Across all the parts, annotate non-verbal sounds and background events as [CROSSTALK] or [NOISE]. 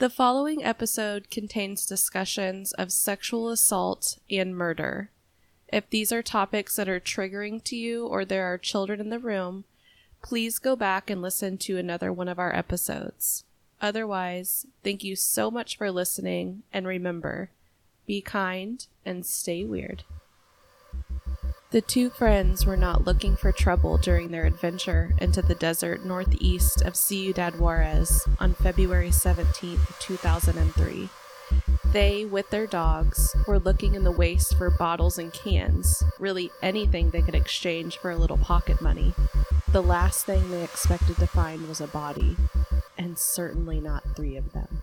The following episode contains discussions of sexual assault and murder. If these are topics that are triggering to you or there are children in the room, please go back and listen to another one of our episodes. Otherwise, thank you so much for listening and remember, be kind and stay weird. The two friends were not looking for trouble during their adventure into the desert northeast of Ciudad Juarez on February 17, 2003. They, with their dogs, were looking in the waste for bottles and cans, really anything they could exchange for a little pocket money. The last thing they expected to find was a body, and certainly not three of them.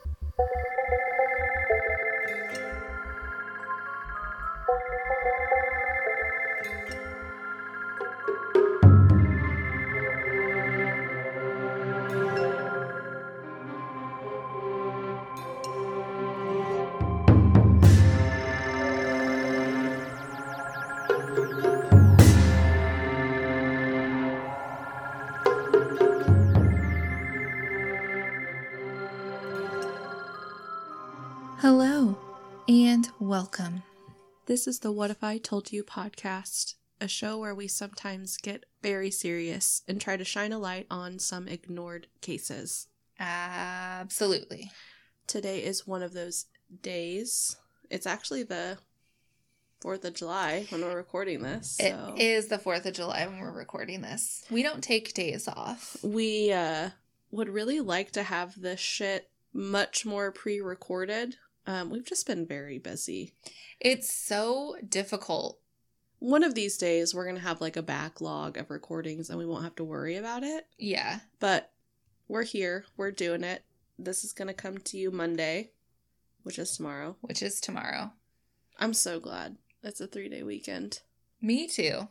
Welcome. This is the What If I Told You podcast, a show where we sometimes get very serious and try to shine a light on some ignored cases. Absolutely. Today is one of those days. It's actually the 4th of July when we're recording this. So It is the 4th of July when we're recording this. We don't take days off. we uh, would really like to have this shit much more pre recorded. Um, we've just been very busy. It's so difficult. One of these days, we're going to have like a backlog of recordings and we won't have to worry about it. Yeah. But we're here. We're doing it. This is going to come to you Monday, which is tomorrow. Which is tomorrow. I'm so glad. It's a three day weekend. Me too.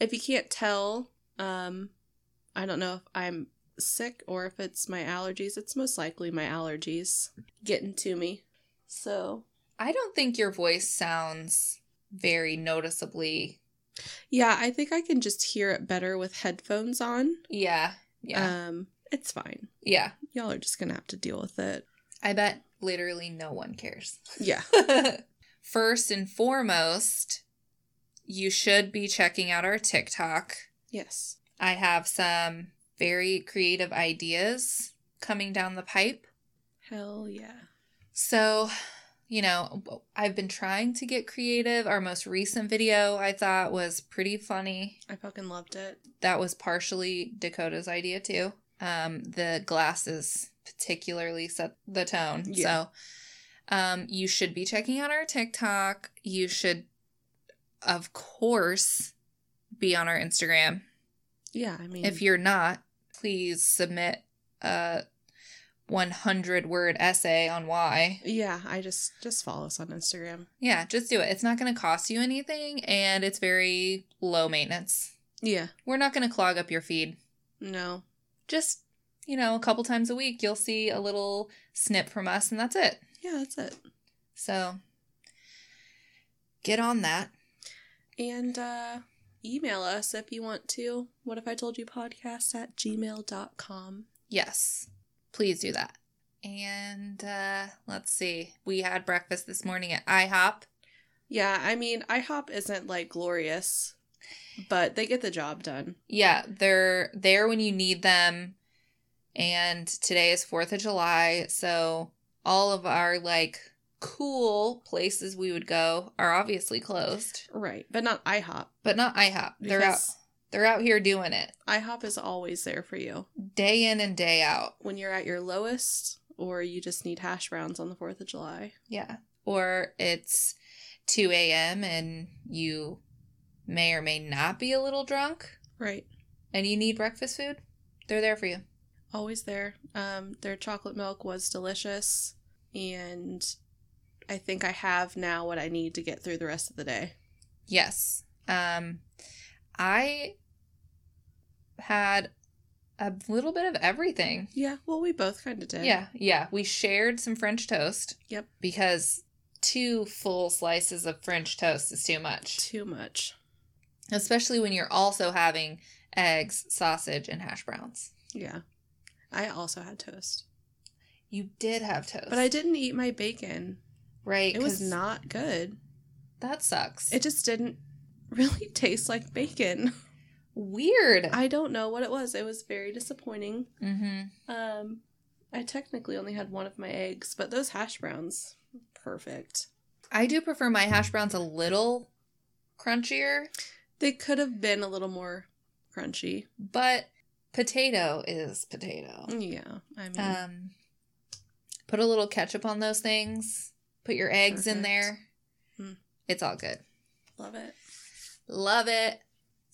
If you can't tell, um, I don't know if I'm sick or if it's my allergies. It's most likely my allergies getting to me. So, I don't think your voice sounds very noticeably. yeah, I think I can just hear it better with headphones on. Yeah. Yeah. Um, it's fine. yeah. Y'all are just going to have to deal with it. I bet literally no one cares. Yeah. [LAUGHS] First and foremost, you should be checking out our TikTok. Yes. I have some very creative ideas coming down the pipe. Hell yeah. So, you know, I've been trying to get creative. Our most recent video I thought was pretty funny. I fucking loved it. That was partially Dakota's idea too. Um, the glasses particularly set the tone. Yeah. So, um, you should be checking out our TikTok. You should, of course, be on our Instagram. Yeah, I mean, If you're not, please submit a 100 word essay on why. yeah, I just just follow us on Instagram. Yeah, just do it. It's not going to cost you anything and it's very low maintenance. Yeah. We're not going to clog up your feed. No. Just, you know, a couple times a week, you'll see a little snip from us and that's it. Yeah, that's it. So get on that. And uh email us if you want to. What if I told you podcast at gmail.com. Yes, please do that. And uh, let's see. We had breakfast this morning at IHOP. Yeah, I mean IHOP isn't like glorious, but they get the job done. Yeah, they're there when you need them. And today is 4th of July, so all of our like cool places we would go are obviously closed, Right. But not IHOP. but not IHOP. They're out they're out here doing it IHOP is always there for you. day in and day out. When you're at your lowest or you just need hash browns on the 4th of July. Yeah. Or it's 2 a.m. and you may or may not be a little drunk Right. and you need breakfast food. They're there for you. Always there. Um their chocolate milk was delicious and I think I have now what I need to get through the rest of the day. Yes. Um I had a little bit of everything. Yeah, well we both kind of did. Yeah, yeah. We shared some French toast. Yep. Because two full slices of French toast is too much. Too much. Especially when you're also having eggs, sausage, and hash browns. Yeah. I also had toast. You did have toast. But I didn't eat my bacon. right. It was not good. That sucks. It just didn't [LAUGHS] really taste like bacon. [LAUGHS] weird. I don't know what it was. It was very disappointing. mm-hmm. Um, I technically only had one of my eggs, but those hash browns, perfect. I do prefer my hash browns a little crunchier, They could have been a little more crunchy. but potato is potato. Yeah, I mean, Um, put a little ketchup on those things. Put your eggs in there. Hmm. It's all good. love it. Love it.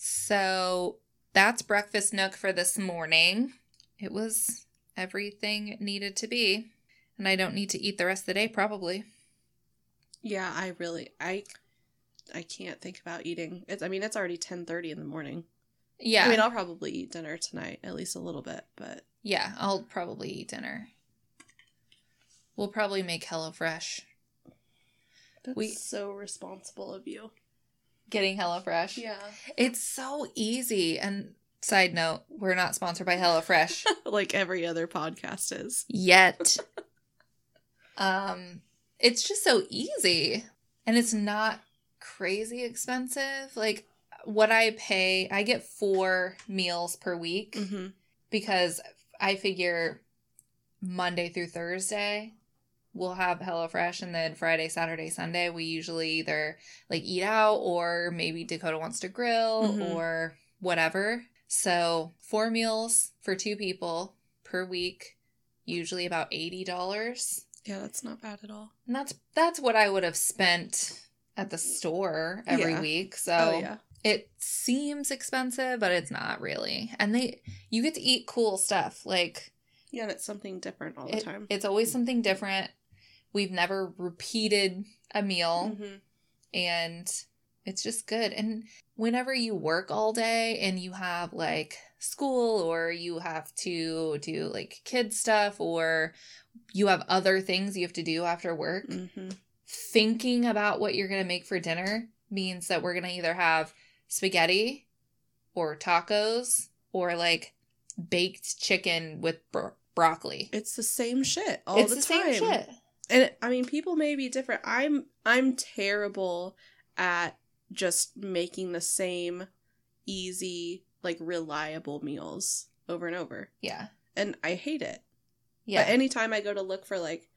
So that's breakfast nook for this morning. It was everything it needed to be. And I don't need to eat the rest of the day, probably. Yeah, I really, I, I can't think about eating. It's, I mean, it's already ten thirty in the morning. Yeah. I mean, I'll probably eat dinner tonight, at least a little bit, but yeah, I'll probably eat dinner. We'll probably make HelloFresh. that's We- so responsible of you. Getting HelloFresh. Yeah, It's so easy. And side note, we're not sponsored by HelloFresh [LAUGHS] like every other podcast is. yet. [LAUGHS] um, it's just so easy. And it's not crazy expensive. Like what I pay, I get four meals per week Mm-hmm. because I figure Monday through Thursday we'll have HelloFresh and then Friday, Saturday, Sunday we usually either like eat out or maybe Dakota wants to grill Mhm. or whatever. So, four meals for two people per week, usually about $80. Yeah, that's not bad at all. And that's that's what I would have spent at the store every Yeah. week. So, oh yeah, it seems expensive, but it's not really. And they you get to eat cool stuff. Like yeah, and it's something different all the it- time. it's always something different. We've never repeated a meal Mhm. and it's just good. And whenever you work all day and you have like school or you have to do like kid stuff or you have other things you have to do after work, Mhm. thinking about what you're going to make for dinner means that we're going to either have spaghetti or tacos or like baked chicken with bro- broccoli. It's the same shit all it's the, the, time. And I mean, people may be different. I'm I'm terrible at just making the same easy, like reliable meals over and over. Yeah. And I hate it. Yeah. But anytime I go to look for like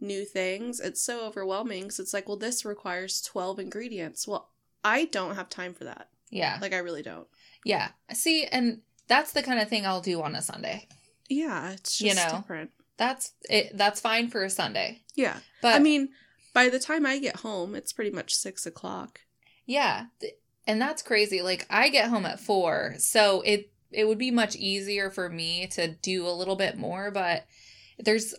new things, it's so overwhelming. So it's like, well, this requires 12 ingredients. Well, I don't have time for that. yeah. Like, I really don't. Yeah. See, and that's the kind of thing I'll do on a Sunday. Yeah, it's just You know. different. That's it that's fine for a Sunday. Yeah. But I mean, by the time I get home, it's pretty much six o'clock. yeah. And that's crazy. Like I get home at 4, so it it would be much easier for me to do a little bit more, but there's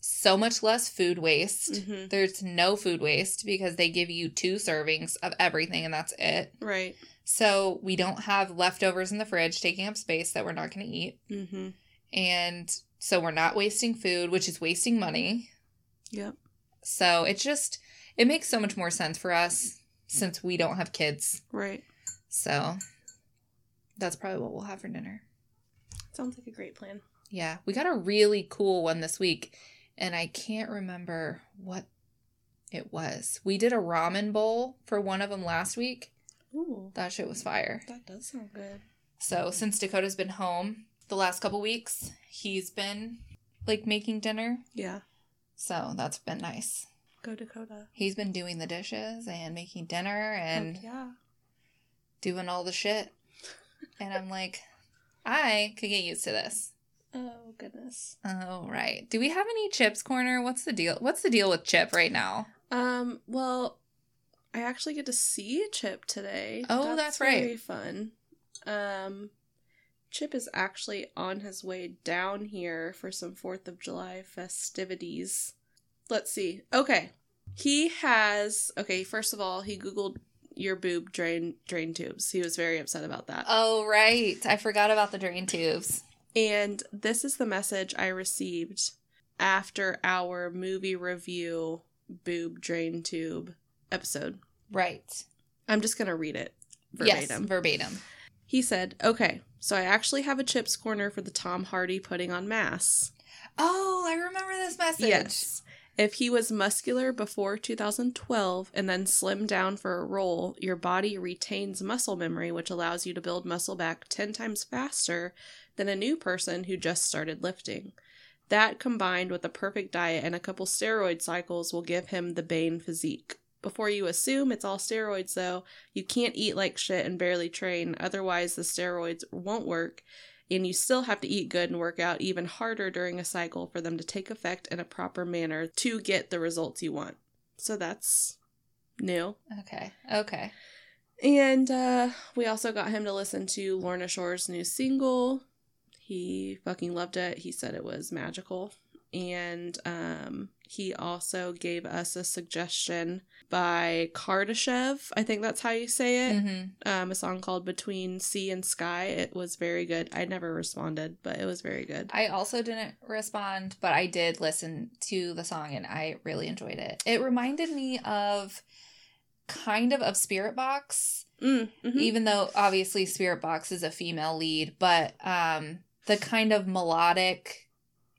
so much less food waste. Mm-hmm. There's no food waste because they give you two servings of everything and that's it. Right. So we don't have leftovers in the fridge taking up space that we're not going to eat. Mm-hmm. And so we're not wasting food, which is wasting money. Yep. So it just it makes so much more sense for us since we don't have kids. Right. So that's probably what we'll have for dinner. Sounds like a great plan. Yeah, we got a really cool one this week and I can't remember what it was. We did a ramen bowl for one of them last week. Ooh, That shit was fire. that does sound good. So since Dakota's been home the last couple weeks, he's been like making dinner. Yeah. So that's been nice. Go Dakota. He's been doing the dishes and making dinner and Heck yeah. doing all the shit. And I'm like, I could get used to this. Oh goodness. Oh right. Do we have any chips corner? What's the deal? What's the deal with Chip right now? Um. Well, I actually get to see Chip today. Oh, that's right. Very fun. Um, Chip is actually on his way down here for some Fourth of July festivities. Let's see. Okay, he has. Okay, first of all, he googled your boob drain drain tubes. He was very upset about that. Oh right. I forgot about the drain tubes. And this is the message I received after our movie review boob drain tube episode. Right. I'm just going to read it verbatim. Yes, verbatim. He said, Okay, so I actually have a chips corner for the Tom Hardy putting on mass. Oh, I remember this message. Yes. If he was muscular before 2012 and then slimmed down for a role, your body retains muscle memory, which allows you to build muscle back 10 times faster than a new person who just started lifting. That combined with a perfect diet and a couple steroid cycles will give him the Bane physique. Before you assume it's all steroids, though, you can't eat like shit and barely train, otherwise, the steroids won't work, and you still have to eat good and work out even harder during a cycle for them to take effect in a proper manner to get the results you want. So that's new. Okay. Okay. And uh, we also got him to listen to Lorna Shore's new single. He fucking loved it. He said it was magical. And um, he also gave us a suggestion by Kardashev. I think that's how you say it. hmm Um, a song called Between Sea and Sky. It was very good. I never responded, but it was very good. I also didn't respond, but I did listen to the song and I really enjoyed it. It reminded me of kind of of Spirit Box, Mm, mhm. even though obviously Spirit Box is a female lead, but um the kind of melodic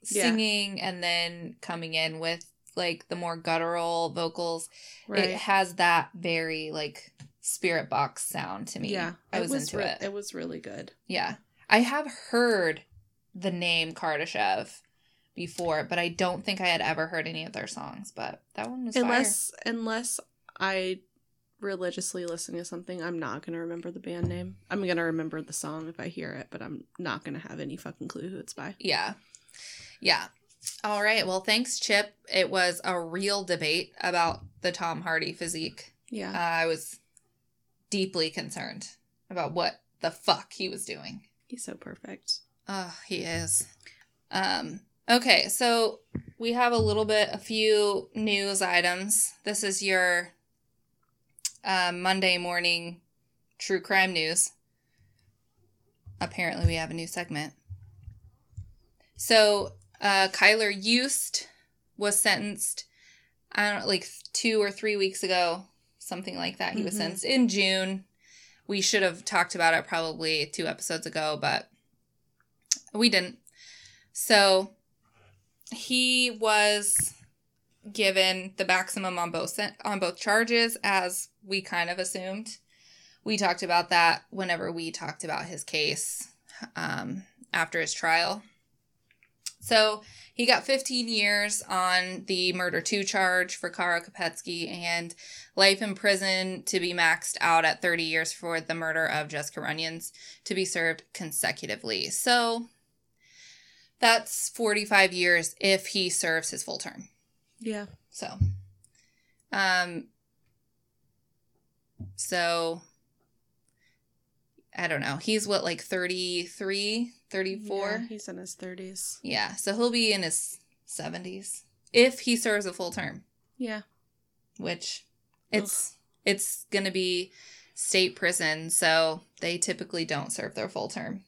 Yeah. singing and then coming in with like the more guttural vocals. Right. It has that very like Spirit Box sound to me. yeah, I was, into re- it. It was really good. Yeah. I have heard the name Kardashev before, but I don't think I had ever heard any of their songs. But that one was unless unless I religiously listen to something, I'm not gonna remember the band name. I'm gonna remember the song if I hear it, but I'm not gonna have any fucking clue who it's by. Yeah. Yeah. All right. Well, thanks, Chip. It was a real debate about the Tom Hardy physique. Uh, Yeah. I was deeply concerned about what the fuck he was doing. He's so perfect. Oh, he is. Um, okay, so we have a little bit, a few news items. This is your uh, Monday morning true crime news. Apparently, we have a new segment. So, uh, Kylr Yust was sentenced, I don't know, like two or three weeks ago, something like that. He was Mhm. sentenced in June. We should have talked about it probably two episodes ago, but we didn't. So he was given the maximum on both on both charges, as we kind of assumed. We talked about that whenever we talked about his case um, after his trial. So he got 15 years on the murder two charge for Kara Kopetsky and life in prison to be maxed out at 30 years for the murder of Jessica Runions to be served consecutively. So that's 45 years if he serves his full term. Yeah. So, um, so I don't know. He's what, like 33, 34? Yeah, he's in his thirties. Yeah. So he'll be in his 70s if he serves a full term, Yeah. which it's it's going to be state prison, so they typically don't serve their full term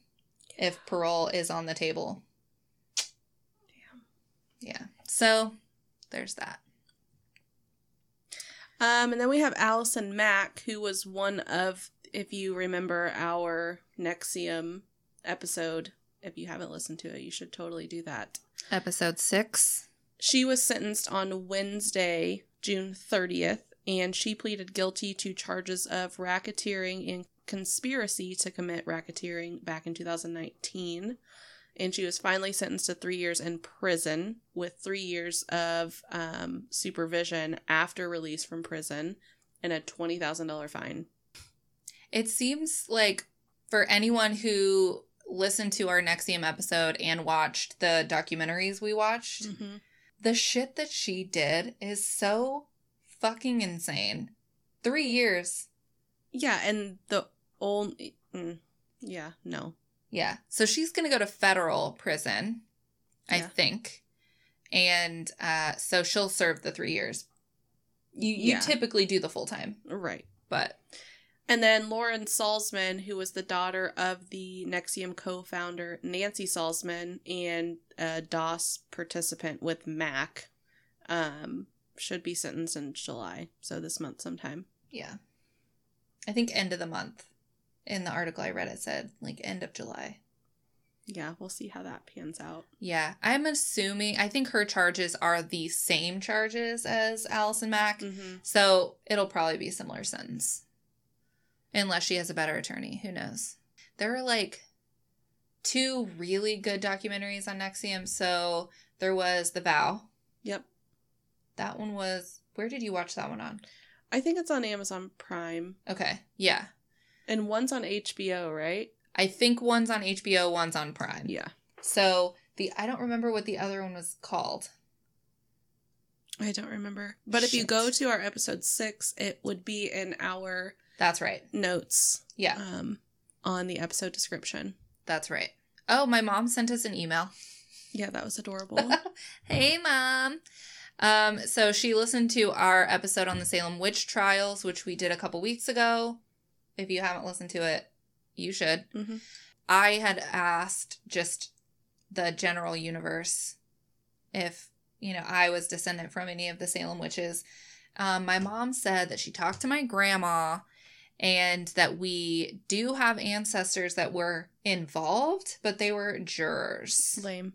if parole is on the table. Yeah. So there's that. Um, and then we have Allison Mack, who was one of, if you remember our NXIVM episode. If you haven't listened to it, you should totally do that. Episode 6. She was sentenced on Wednesday, June 30th, and she pleaded guilty to charges of racketeering and conspiracy to commit racketeering back in 2019. And she was finally sentenced to three years in prison with three years of um, supervision after release from prison and a $20,000 fine. It seems like for anyone who listened to our NXIVM episode and watched the documentaries we watched, Mm-hmm. the shit that she did is so fucking insane. Three years. Yeah, and the only. Mm, yeah, no. Yeah. So she's going to go to federal prison, I Yeah. think. And uh, so she'll serve the three years. You, you Yeah. typically do the full time, Right. but And then Lauren Salzman, who was the daughter of the NXIVM co founder Nancy Salzman and a DOS participant with Mack, um, should be sentenced in July. So this month sometime. yeah. I think end of the month. In the article I read, it said like end of July. Yeah, we'll see how that pans out. Yeah, I'm assuming, I think her charges are the same charges as Allison Mack. Mm-hmm. So it'll probably be a similar sentence. Unless she has a better attorney. Who knows? There are like two really good documentaries on NXIVM. So there was The Vow. Yep. That one was. Where did you watch that one on? I think it's on Amazon Prime. Okay. Yeah. And one's on HBO, right? I think one's on HBO, one's on Prime. Yeah. So the I don't remember what the other one was called. I don't remember. But if you go to our episode six, it would be in our That's right. notes Yeah, um, on the episode description. that's right. Oh, my mom sent us an email. Yeah, that was adorable. [LAUGHS] hey, mom. Um, so she listened to our episode on the Salem witch trials, which we did a couple weeks ago. If you haven't listened to it, you should. Mhm. I had asked just the general universe if, you know, I was descendant from any of the Salem witches. Um, my mom said that she talked to my grandma and that we do have ancestors that were involved, but they were jurors. Lame.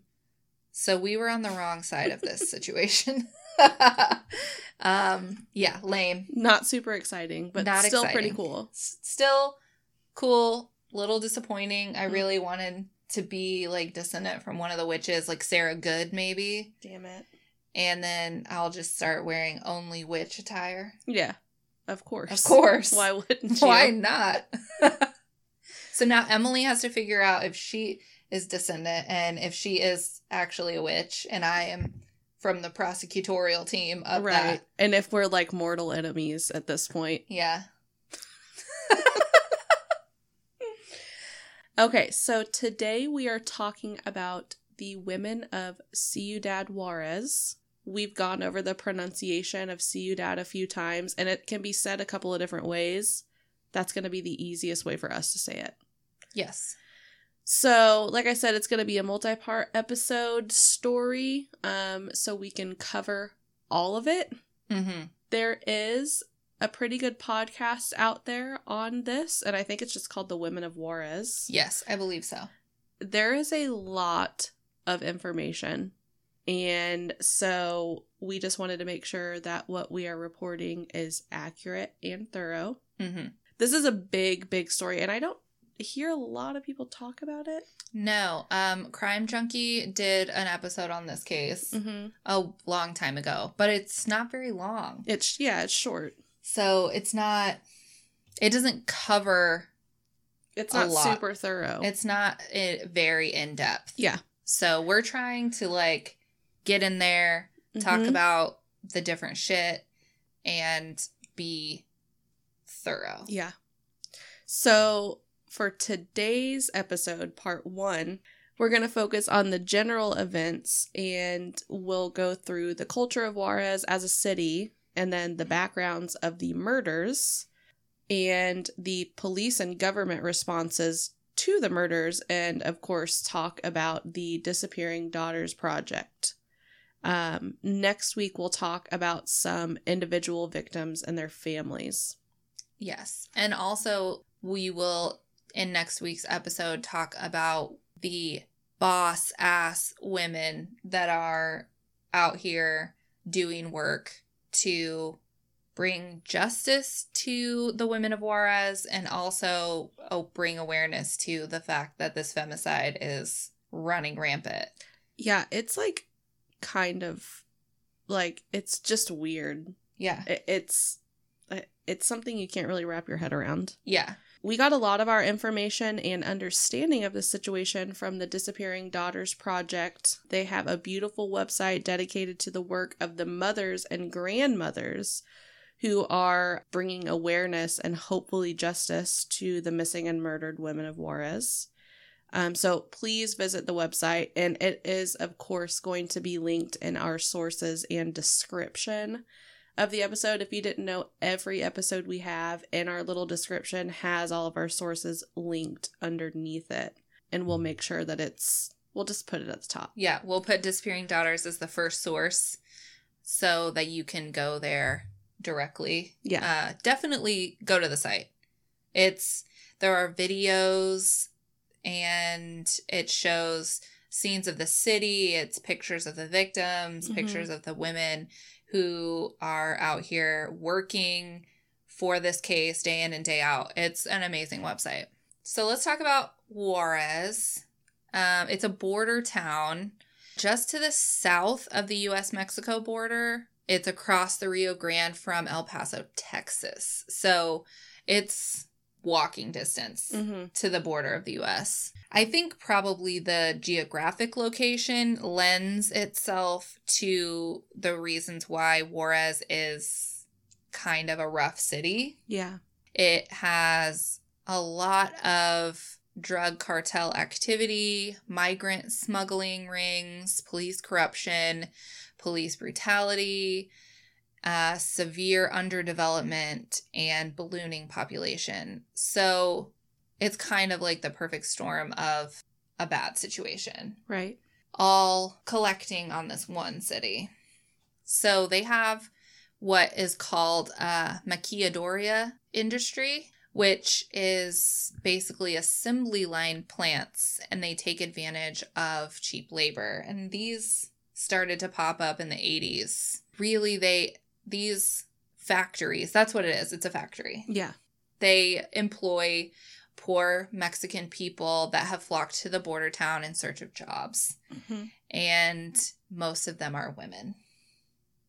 So we were on the wrong side of this [LAUGHS] situation. [LAUGHS] um, yeah, lame. Not super exciting, but Not still pretty cool. S- Still cool, little disappointing. I Mhm. really wanted to be like descendant from one of the witches, like Sarah Good maybe. Damn it. And then I'll just start wearing only witch attire. Yeah, of course. Of course. Why wouldn't [LAUGHS] you? Why not? [LAUGHS] so now Emily has to figure out if she is descendant and if she is actually a witch, and I am from the prosecutorial team of right. that. And if we're like mortal enemies at this point. Yeah. [LAUGHS] Okay, so today we are talking about the women of Ciudad Juarez. We've gone over the pronunciation of Ciudad a few times, and it can be said a couple of different ways. That's going to be the easiest way for us to say it. Yes. So, like I said, it's going to be a multi part episode story, um, so we can cover all of it. Mm-hmm. There is a pretty good podcast out there on this, and I think it's just called The Women of Juarez. Yes, I believe so. There is a lot of information, and so we just wanted to make sure that what we are reporting is accurate and thorough. Mm-hmm. This is a big, big story, and I don't hear a lot of people talk about it. No, um, Crime Junkie did an episode on this case Mm-hmm. a long time ago, but it's not very long. It's yeah, it's short. So it's not, it doesn't cover, It's not lot. super thorough. it's not eh, very in depth. yeah. So we're trying to like get in there, talk Mhm. about the different shit, and be thorough. Yeah. So for today's episode, part one, we're going to focus on the general events and we'll go through the culture of Juarez as a city and then the backgrounds of the murders and the police and government responses to the murders and of course talk about the disappearing daughters project um, next week we'll talk about some individual victims and their families Yes. And also, we will, in next week's episode, talk about the boss ass women that are out here doing work to bring justice to the women of Juarez and also oh, bring awareness to the fact that this femicide is running rampant. Yeah, it's like kind of like it's just weird. Yeah. It, it's it's something you can't really wrap your head around. Yeah. We got a lot of our information and understanding of the situation from the Disappearing Daughters Project. They have a beautiful website dedicated to the work of the mothers and grandmothers who are bringing awareness and hopefully justice to the missing and murdered women of Juarez. Um, so please visit the website, and it is, of course, going to be linked in our sources and description of the episode. If you didn't know, every episode we have in our little description has all of our sources linked underneath it. And we'll make sure that it's, we'll just put it at the top. Yeah, we'll put Disappearing Daughters as the first source so that you can go there directly. Yeah. Uh, definitely go to the site. It's there are videos, and it shows scenes of the city, it's pictures of the victims, Mhm. pictures of the women who are out here working for this case day in and day out. It's an amazing website. So let's talk about Juarez. Um, it's a border town just to the south of the US Mexico border. It's across the Rio Grande from El Paso, Texas. So it's walking distance Mm-hmm. to the border of the US. I think probably the geographic location lends itself to the reasons why Juarez is kind of a rough city. Yeah. It has a lot of drug cartel activity, migrant smuggling rings, police corruption, police brutality, uh, severe underdevelopment, and ballooning population. So it's kind of like the perfect storm of a bad situation Right. all collecting on this one city. So they have what is called a maquiladoria industry, which is basically assembly line plants, and they take advantage of cheap labor. And these started to pop up in the 80s. Really, they these factories, that's what it is. It's a factory Yeah. they employ poor Mexican people that have flocked to the border town in search of jobs. Mm-hmm. And most of them are women.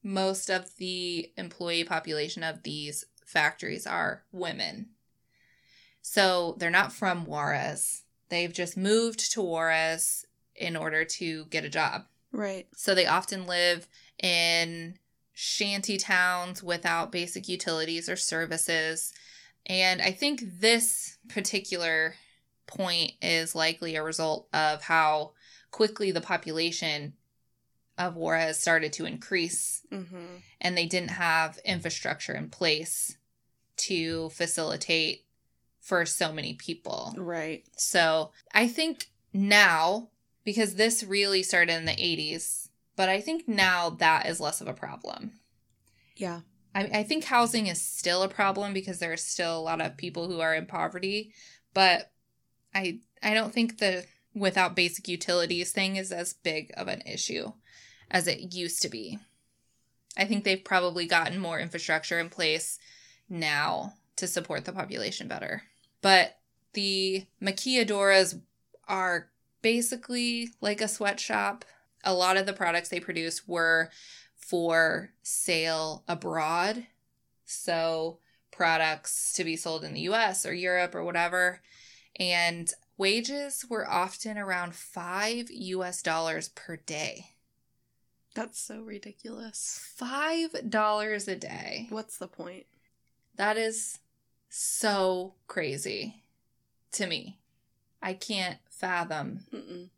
Most of the employee population of these factories are women. So they're not from Juarez. They've just moved to Juarez in order to get a job. Right. So they often live in shanty towns without basic utilities or services. And I think this particular point is likely a result of how quickly the population of Juarez started to increase Mm-hmm. and they didn't have infrastructure in place to facilitate for so many people. Right. So I think now, because this really started in the 80s, but I think now that is less of a problem. Yeah. I, I think housing is still a problem because there are still a lot of people who are in poverty, but I I don't think the without basic utilities thing is as big of an issue as it used to be. I think they've probably gotten more infrastructure in place now to support the population better. But the maquiladoras are basically like a sweatshop. A lot of the products they produce were for sale abroad. So, products to be sold in the US or Europe or whatever. And wages were often around 5 US dollars per day. That's so ridiculous. $5 a day. What's the point? That is so crazy to me. I can't fathom Mm-mm.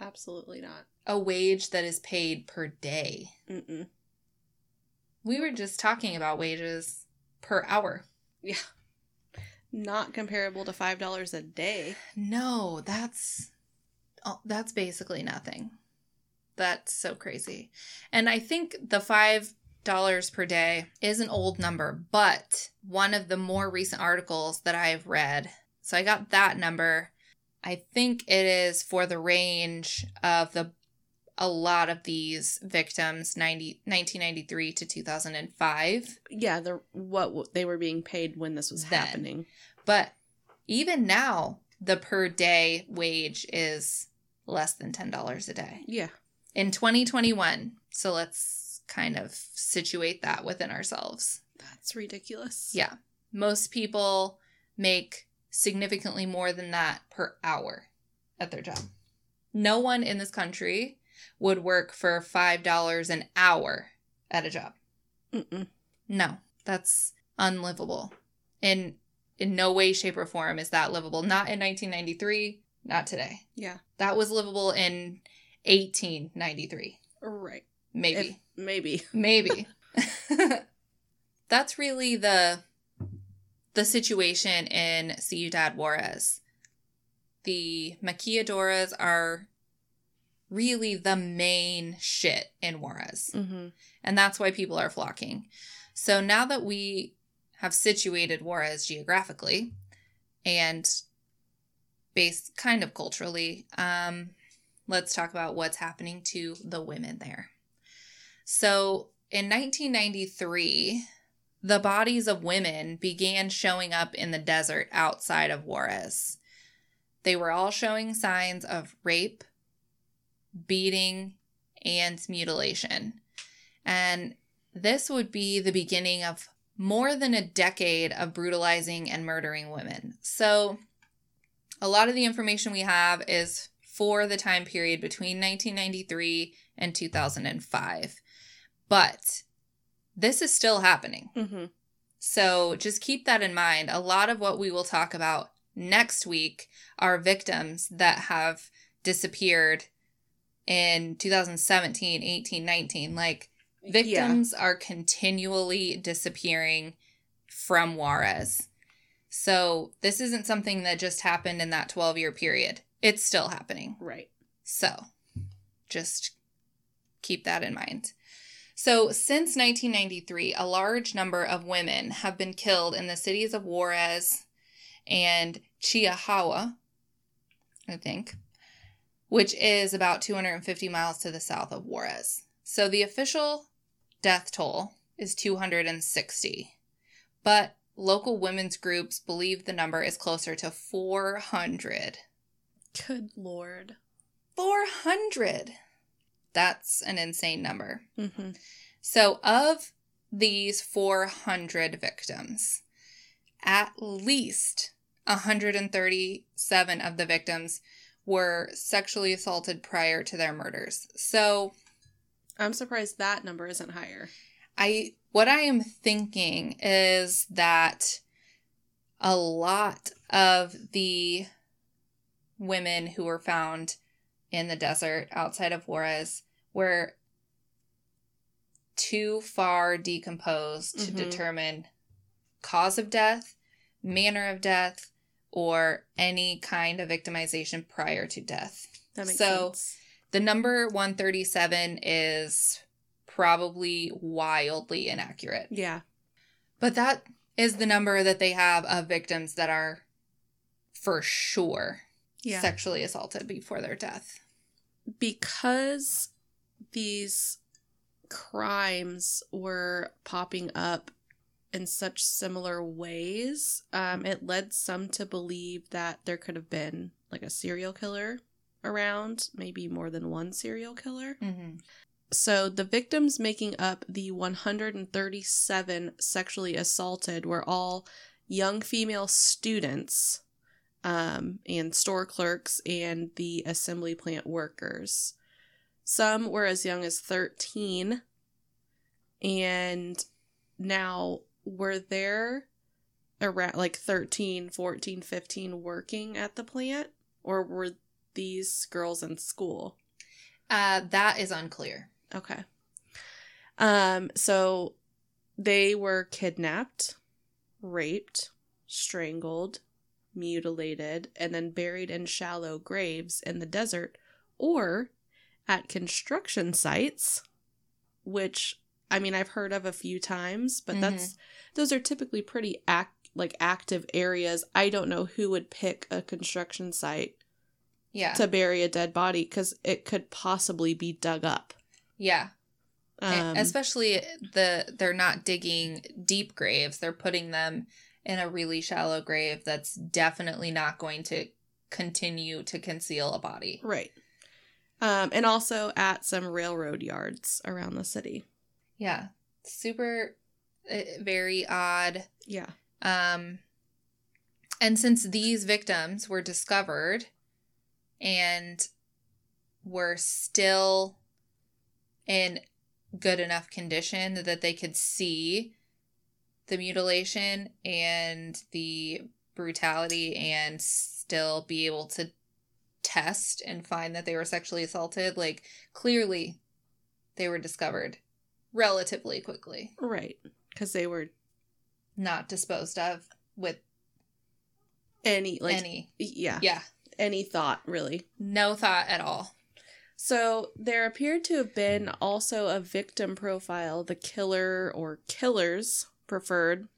Absolutely not. a wage that is paid per day. Mm-mm. We were just talking about wages per hour. Yeah. Not comparable to five dollars a day. No, that's oh, that's basically nothing. That's so crazy. And I think the five dollars per day is an old number, but one of the more recent articles that I've read, so I got that number. I think it is for the range of the a lot of these victims 90, 1993 to 2005 Yeah, the what they were being paid when this was Then. happening. But even now, the per day wage is less than $10 a day Yeah. in 2021. So let's kind of situate that within ourselves. That's ridiculous. Yeah. Most people make significantly more than that per hour at their job. No one in this country would work for $5 an hour at a job. Mm-mm. No, that's unlivable. In in no way, shape, or form is that livable. Not in 1993, not today. Yeah. That was livable in 1893. Right. Maybe. If- maybe. [LAUGHS] Maybe. [LAUGHS] that's really the the situation in Ciudad Juarez. The maquiladoras are really the main shit in Juarez. Mm-hmm. And that's why people are flocking. So now that we have situated Juarez geographically and base kind of culturally. Um, let's talk about what's happening to the women there. So in 1993, the bodies of women began showing up in the desert outside of Juarez. They were all showing signs of rape, beating, and mutilation. And this would be the beginning of more than a decade of brutalizing and murdering women. So, a lot of the information we have is for the time period between 1993 and 2005. But this is still happening. Mm-hmm. So just keep that in mind. A lot of what we will talk about next week are victims that have disappeared in 2017, 18, 19. Like victims are continually disappearing from Juarez. So this isn't something that just happened in that 12 year period. It's still happening. Right. So just keep that in mind. So, since 1993, a large number of women have been killed in the cities of Juarez and Chihuahua, I think, which is about 250 miles to the south of Juarez. So, the official death toll is 260, but local women's groups believe the number is closer to 400. Good lord. 400! That's an insane number. Mm-hmm. So, of these 400 victims, at least 137 of the victims were sexually assaulted prior to their murders. So, I'm surprised that number isn't higher. I what I am thinking is that a lot of the women who were found in the desert outside of Juarez were too far decomposed to Mhm. determine cause of death, manner of death, or any kind of victimization prior to death. That makes So- sense. The number 137 is probably wildly inaccurate. Yeah. But that is the number that they have of victims that are for sure Yeah. sexually assaulted before their death. Because these crimes were popping up in such similar ways, um, it led some to believe that there could have been like a serial killer around, maybe more than one serial killer. Mm-hmm. So the victims making up the 137 sexually assaulted were all young female students um, and store clerks and the assembly plant workers. Some were as young as 13. And now, were there around like 13, 14, 15 working at the plant? Or were these girls in school? Uh, that is unclear. Okay. Um, so they were kidnapped, raped, strangled, mutilated, and then buried in shallow graves in the desert or at construction sites, which I mean I've heard of a few times, but that's those are typically pretty act like active areas. I don't know who would pick a construction site Yeah. to bury a dead body because it could possibly be dug up. yeah. Um, Especially the they're not digging deep graves. They're putting them in a really shallow grave that's definitely not going to continue to conceal a body. right. Um, and also at some railroad yards around the city. Yeah. Super uh, very odd. Yeah. Um and since these victims were discovered and were still in good enough condition that they could see the mutilation and the brutality and still be able to test and find that they were sexually assaulted like clearly they were discovered relatively quickly. Right. Because they were not disposed of with any like any. yeah. Yeah. Any thought really. no thought at all. So there appeared to have been also a victim profile the killer or killers preferred.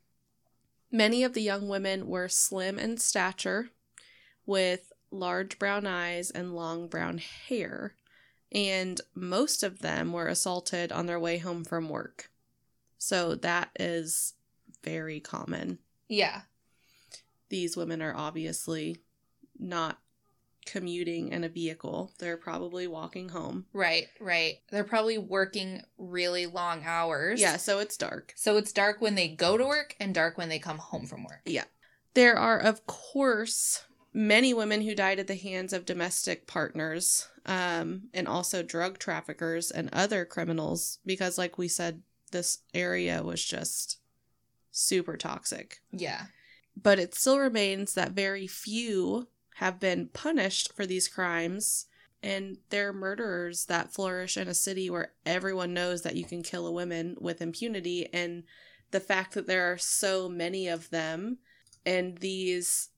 Many of the young women were slim in stature with large brown eyes, and long brown hair. And most of them were assaulted on their way home from work. So that is very common. Yeah. These women are obviously not commuting in a vehicle, they're probably walking home. Right, right. They're probably working really long hours. Yeah, so it's dark. So it's dark when they go to work and dark when they come home from work. Yeah. There are, of course, many women who died at the hands of domestic partners um, and also drug traffickers and other criminals because, like we said, this area was just super toxic. Yeah. But it still remains that very few have been punished for these crimes. And they're murderers that flourish in a city where everyone knows that you can kill a woman with impunity. And the fact that there are so many of them and these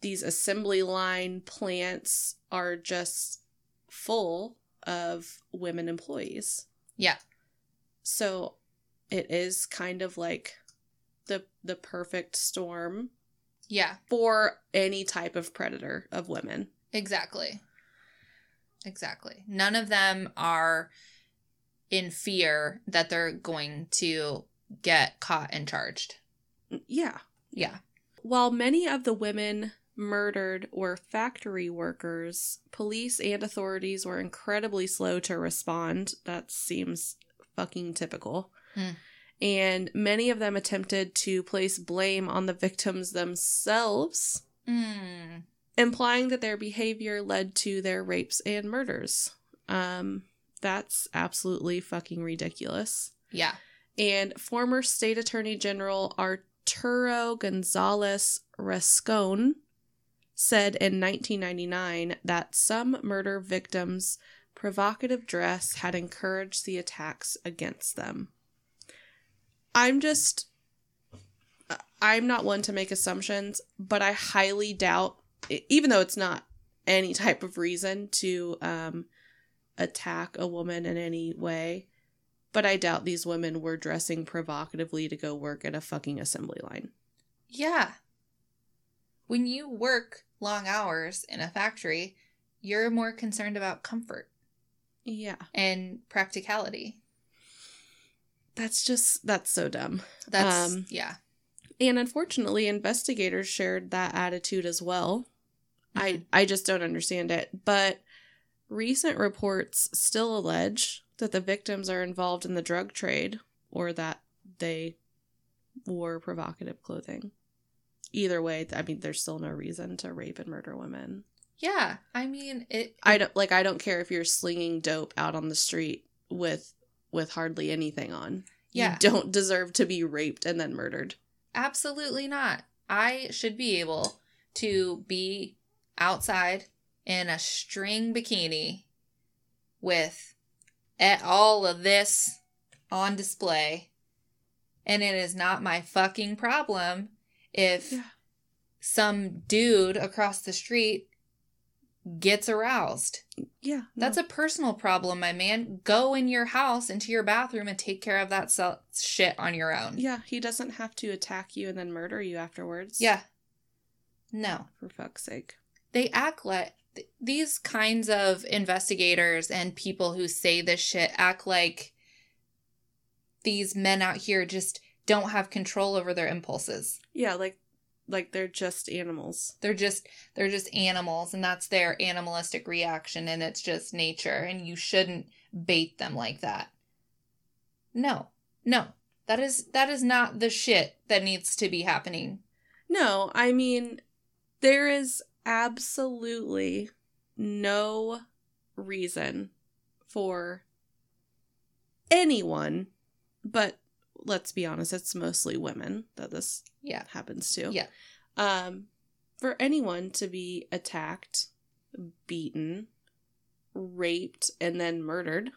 these assembly line plants are just full of women employees. Yeah. So it is kind of like the the perfect storm Yeah. for any type of predator of women. Exactly. Exactly. None of them are in fear that they're going to get caught and charged. Yeah. Yeah. While many of the women murdered were factory workers, police and authorities were incredibly slow to respond. That seems fucking typical. Hmm. And many of them attempted to place blame on the victims themselves, Mm. implying that their behavior led to their rapes and murders. Um, that's absolutely fucking ridiculous. Yeah. And former State Attorney General Arturo Gonzalez Rascon said in 1999 that some murder victims' provocative dress had encouraged the attacks against them. I'm just. I'm not one to make assumptions, but I highly doubt, even though it's not any [LAUGHS] type of reason to um, attack a woman in any way, but I doubt these women were dressing provocatively to go work at a fucking assembly line. Yeah. When you work long hours in a factory, you're more concerned about comfort Yeah. and practicality. That's just, that's so dumb. That's, Um, yeah. And unfortunately, investigators shared that attitude as well. I, Mhm. I just don't understand it. But recent reports still allege that the victims are involved in the drug trade or that they wore provocative clothing. Either way, I mean, there's still no reason to rape and murder women. Yeah. I mean, it. I don't like. I don't care if you're slinging dope out on the street with with hardly anything on. Yeah. You don't deserve to be raped and then murdered. Absolutely not. I should be able to be outside in a string bikini with all of this on display. And it is not my fucking problem if Yeah. some dude across the street gets aroused. Yeah, That's a personal problem, my man. Go in your house, into your bathroom, and take care of that so- shit on your own. yeah. He doesn't have to attack you and then murder you afterwards. Yeah. No. for fuck's sake. they act like th- these kinds of investigators and people who say this shit act like these men out here just don't have control over their impulses. Yeah, like like they're just animals. They're just they're just animals and that's their animalistic reaction and it's just nature and you shouldn't bait them like that. No. No. That is that is not the shit that needs to be happening. No, I mean there is absolutely no reason for anyone, but let's be honest, it's mostly women that this Yeah. happens to. Yeah. Um, for anyone to be attacked, beaten, raped, and then murdered.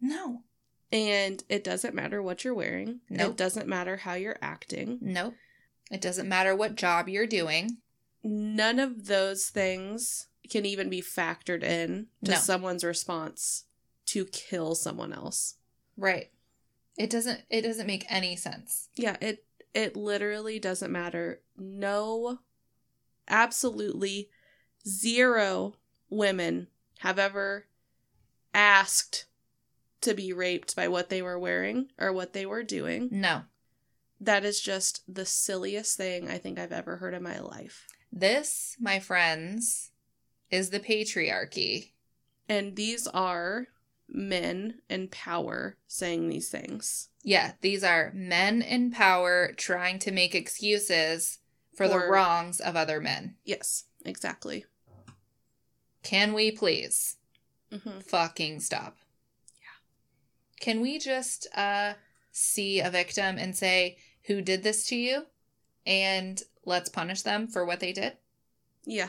No. And it doesn't matter what you're wearing. Nope. It doesn't matter how you're acting. Nope. It doesn't matter what job you're doing. None of those things can even be factored in to No. someone's response to kill someone else. Right. It doesn't it doesn't make any sense. Yeah, it it literally doesn't matter. No absolutely zero women have ever asked to be raped by what they were wearing or what they were doing. No. That is just the silliest thing I think I've ever heard in my life. This, my friends, is the patriarchy. And these are men in power saying these things. Yeah, these are men in power trying to make excuses for the wrongs of other men. Yes, exactly. Can we please hmm fucking stop? Yeah. Can we just uh see a victim and say who did this to you and let's punish them for what they did Yeah.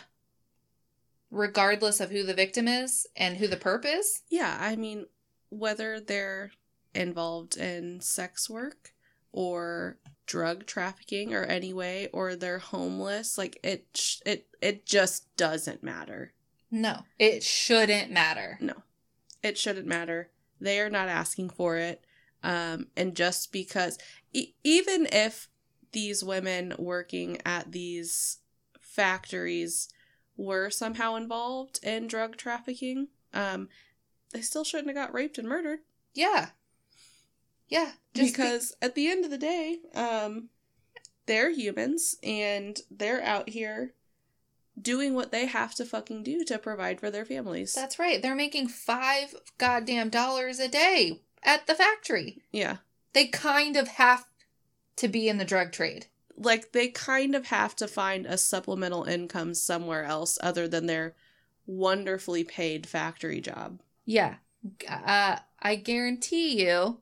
Regardless of who the victim is and who the perp is? Yeah, I mean, whether they're involved in sex work or drug trafficking or any way or they're homeless, like it sh- it it just doesn't matter. No. It shouldn't matter. No. It shouldn't matter. They are not asking for it. Um and just because e- even if these women working at these factories were somehow involved in drug trafficking, um they still shouldn't have got raped and murdered. Yeah. Yeah. Because at the end of the day, um, they're humans and they're out here doing what they have to fucking do to provide for their families. That's right. They're making five goddamn dollars a day at the factory. yeah. They kind of have to be in the drug trade. Like they kind of have to find a supplemental income somewhere else other than their wonderfully paid factory job. Yeah. Uh, I guarantee you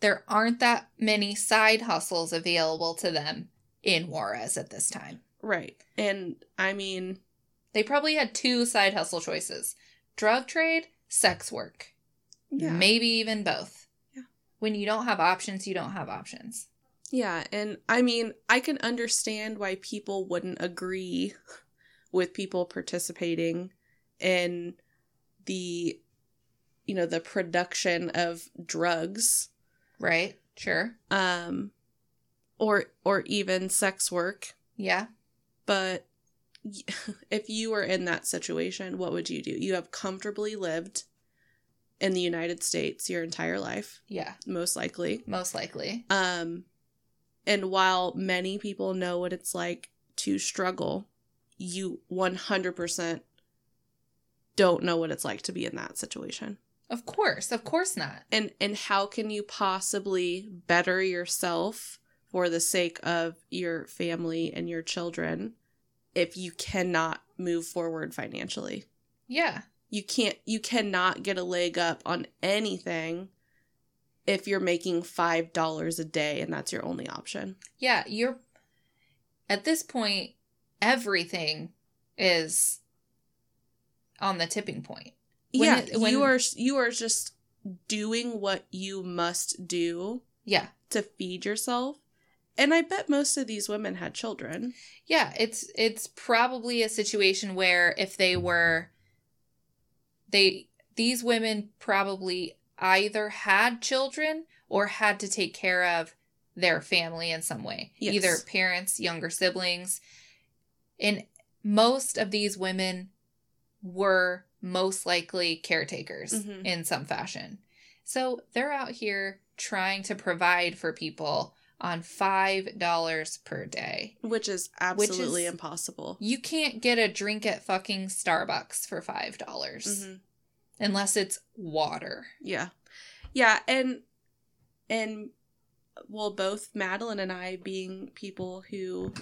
there aren't that many side hustles available to them in Juarez at this time. Right. And I mean, They probably had two side hustle choices drug trade, sex work. yeah. Maybe even both. Yeah. When you don't have options, you don't have options. Yeah, and I mean, I can understand why people wouldn't agree with people participating in the you know, the production of drugs Right? Sure. um or or even sex work, Yeah. but [LAUGHS] if you were in that situation, what would you do? You have comfortably lived in the United States your entire life, Yeah. most likely. Most likely. Um, and while many people know what it's like to struggle, you 100% don't know what it's like to be in that situation. Of course. Of course not. And and how can you possibly better yourself for the sake of your family and your children if you cannot move forward financially? Yeah. You can't you cannot get a leg up on anything if you're making $5 a day and that's your only option. Yeah. You're at this point, everything is on the tipping point. When yeah, it- when- you are you are just doing what you must do Yeah. to feed yourself. And I bet most of these women had children. Yeah, it's it's probably a situation where if they were they these women probably either had children or had to take care of their family in some way. Yes. Either parents, younger siblings. And most of these women were most likely caretakers Mhm. in some fashion. So they're out here trying to provide for people on $5 per day. Which is absolutely is- impossible. You can't get a drink at fucking Starbucks for five dollars Mhm. Unless it's water. Yeah. Yeah, and and well both Madeline and I being people who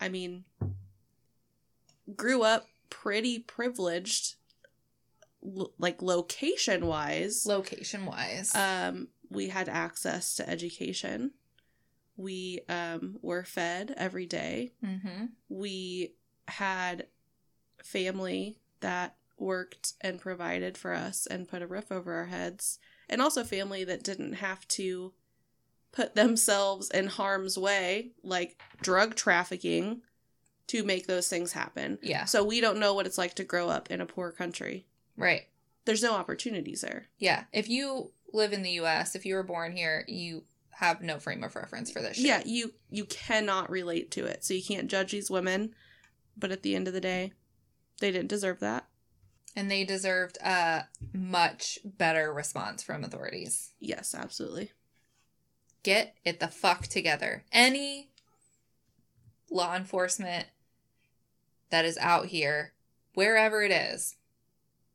I mean grew up pretty privileged like location wise. Location wise, um we had access to education. We um were fed every day. mm-hmm. we had family that worked and provided for us and put a roof over our heads and also family that didn't have to put themselves in harm's way like drug trafficking to make those things happen yeah, so we don't know what it's like to grow up in a poor country right, there's no opportunities there yeah. If you live in the U.S., if you were born here, you have no frame of reference for this. Shit. yeah you you cannot relate to it so you can't judge these women but at the end of the day They didn't deserve that. And they deserved a much better response from authorities. Yes, absolutely. Get it the fuck together. Any law enforcement that is out here, wherever it is,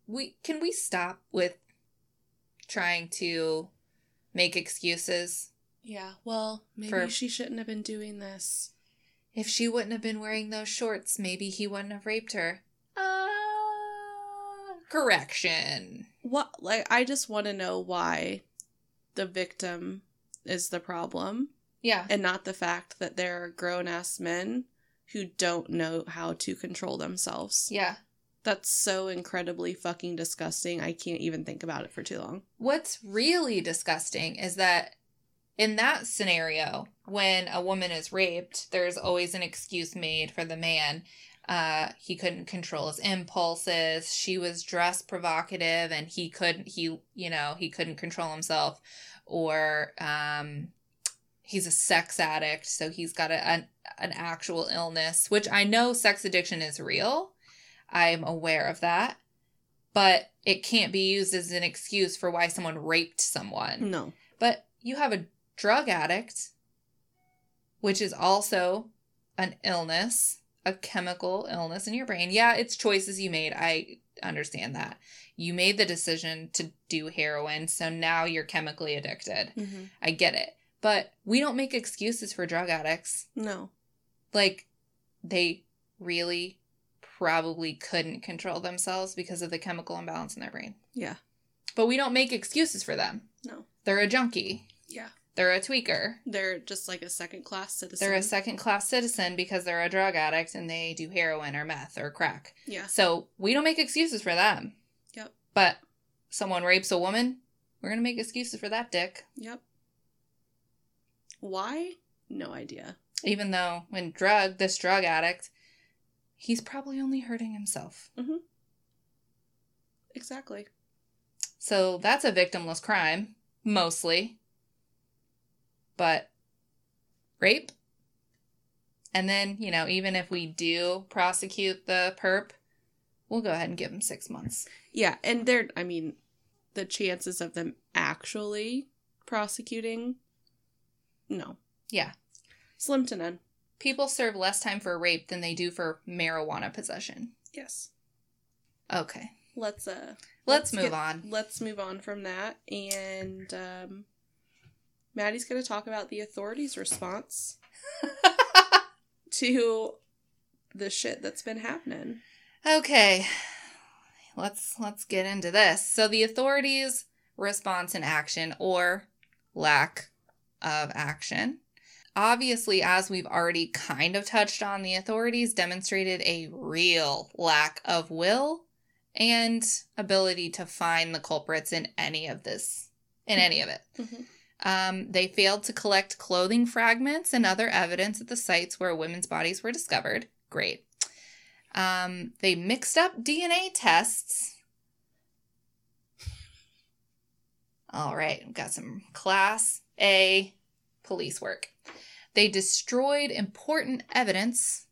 we can we stop with trying to make excuses Yeah, well, maybe For- she shouldn't have been doing this. If she wouldn't have been wearing those shorts, maybe he wouldn't have raped her. Correction. What like I just want to know why the victim is the problem Yeah. and not the fact that there are grown-ass men who don't know how to control themselves. Yeah. That's so incredibly fucking disgusting. I can't even think about it for too long. What's really disgusting is that in that scenario, when a woman is raped, there's always an excuse made for the man. Uh, he couldn't control his impulses. She was dressed provocative, and he couldn't. He, you know, he couldn't control himself, or um, he's a sex addict, so he's got a, an an actual illness. Which I know sex addiction is real. I'm aware of that but it can't be used as an excuse for why someone raped someone. No. But you have a drug addict, which is also an illness, a chemical illness in your brain. Yeah, it's choices you made. I understand that. You made the decision to do heroin, so now you're chemically addicted. Mm-hmm. I get it. But we don't make excuses for drug addicts. No. Like, they really probably couldn't control themselves because of the chemical imbalance in their brain. Yeah. But we don't make excuses for them. No. They're a junkie. Yeah. They're a tweaker. They're just like a second class citizen. They're a second class citizen because they're a drug addict and they do heroin or meth or crack. Yeah. So we don't make excuses for them. Yep. But someone rapes a woman, we're going to make excuses for that dick. Yep. Why? No idea. Even though when drug, this drug addict, he's probably only hurting himself. Mm-hmm. Exactly. So that's a victimless crime, mostly. But rape? And then, you know, even if we do prosecute the perp, we'll go ahead and give him six months. Yeah, and they're I mean, the chances of them actually prosecuting no. Yeah. Slim to none. People serve less time for rape than they do for marijuana possession. Yes. Okay. Let's uh Let's, move get- on. Let's move on from that and um Maddie's going to talk about the authorities' response [LAUGHS] to the shit that's been happening. Okay. Let's let's get into this. So the authorities' response and action or lack of action. Obviously, as we've already kind of touched on, the authorities demonstrated a real lack of will and ability to find the culprits in any of this, in any of it. Mhm. Um, they failed to collect clothing fragments and other evidence at the sites where women's bodies were discovered. Great. Um, they mixed up DNA tests. All right, got some class A police work. They destroyed important evidence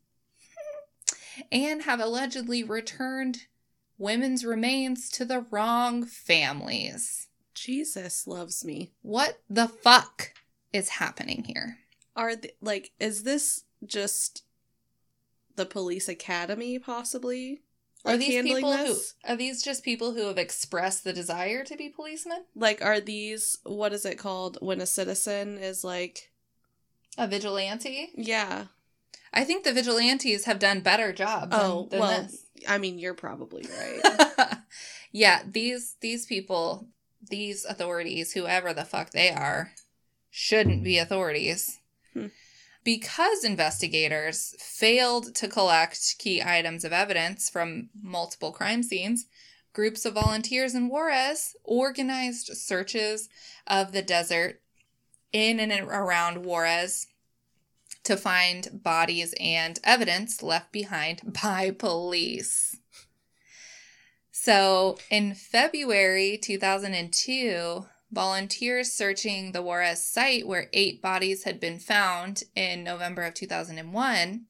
and have allegedly returned women's remains to the wrong families. Jesus loves me. What the fuck is happening here? Are th- like is this just the police academy possibly? Are these people this? who are these just people who have expressed the desire to be policemen? like are these what is it called when a citizen is like A vigilante? yeah I think the vigilantes have done better jobs. than- oh than well this. i mean you're probably right [LAUGHS] yeah, these these people, these authorities, whoever the fuck they are, shouldn't be authorities. Hmm. Because investigators failed to collect key items of evidence from multiple crime scenes, groups of volunteers in Juarez organized searches of the desert in and around Juarez to find bodies and evidence left behind [LAUGHS] by police. So, in February 2002, volunteers searching the Juarez site where eight bodies had been found in November of 2001,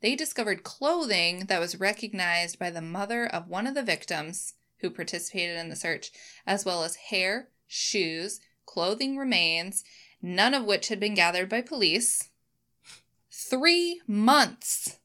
they discovered clothing that was recognized by the mother of one of the victims who participated in the search, as well as hair, shoes, clothing remains, none of which had been gathered by police. Three months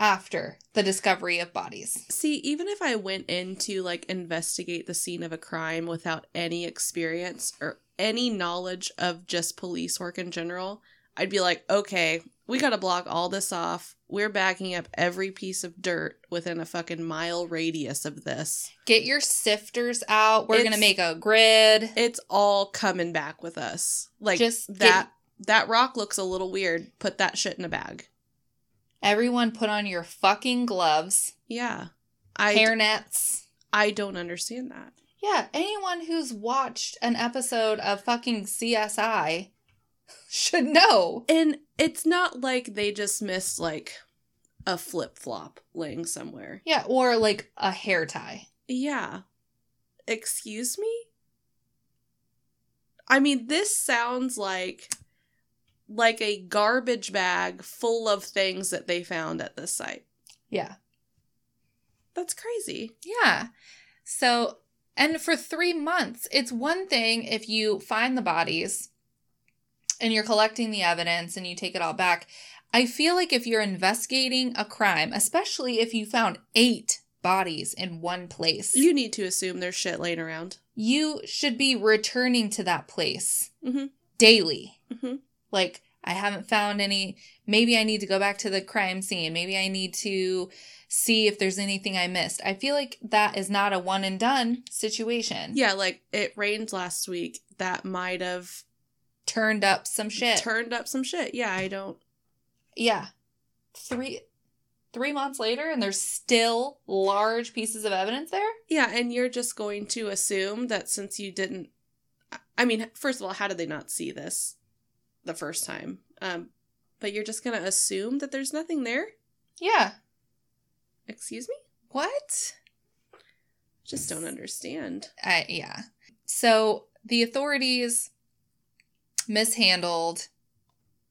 after the discovery of bodies. See, even if I went in to like investigate the scene of a crime without any experience or any knowledge of just police work in general, I'd be like, okay, we gotta block all this off. We're backing up every piece of dirt within a fucking mile radius of this. Get your sifters out. We're going to make a grid. It's all coming back with us. Like Just get- that that rock looks a little weird. Put that shit in a bag. Everyone put on your fucking gloves, Yeah. I hairnets. I don't understand that. Yeah, anyone who's watched an episode of fucking CSI [LAUGHS] should know. And it's not like they just missed like a flip flop laying somewhere. Yeah, or like a hair tie. Yeah. Excuse me? I mean, this sounds like like a garbage bag full of things that they found at this site. Yeah. That's crazy. Yeah. So, and for three months, it's one thing if you find the bodies and you're collecting the evidence and you take it all back. I feel like if you're investigating a crime, especially if you found eight bodies in one place, You need to assume there's shit laying around. you should be returning to that place Mhm. daily. Mhm. Like, I haven't found any. Maybe I need to go back to the crime scene. Maybe I need to see if there's anything I missed. I feel like that is not a one and done situation. Yeah, like it rained last week. That might have Turned up some shit. turned up some shit. Yeah, I don't. yeah. Three three months later and there's still large pieces of evidence there? Yeah, and you're just going to assume that since you didn't. I mean, first of all, how did they not see this the first time? Um, but you're just going to assume that there's nothing there? Yeah. Excuse me? What? Just don't understand. I yeah. So the authorities mishandled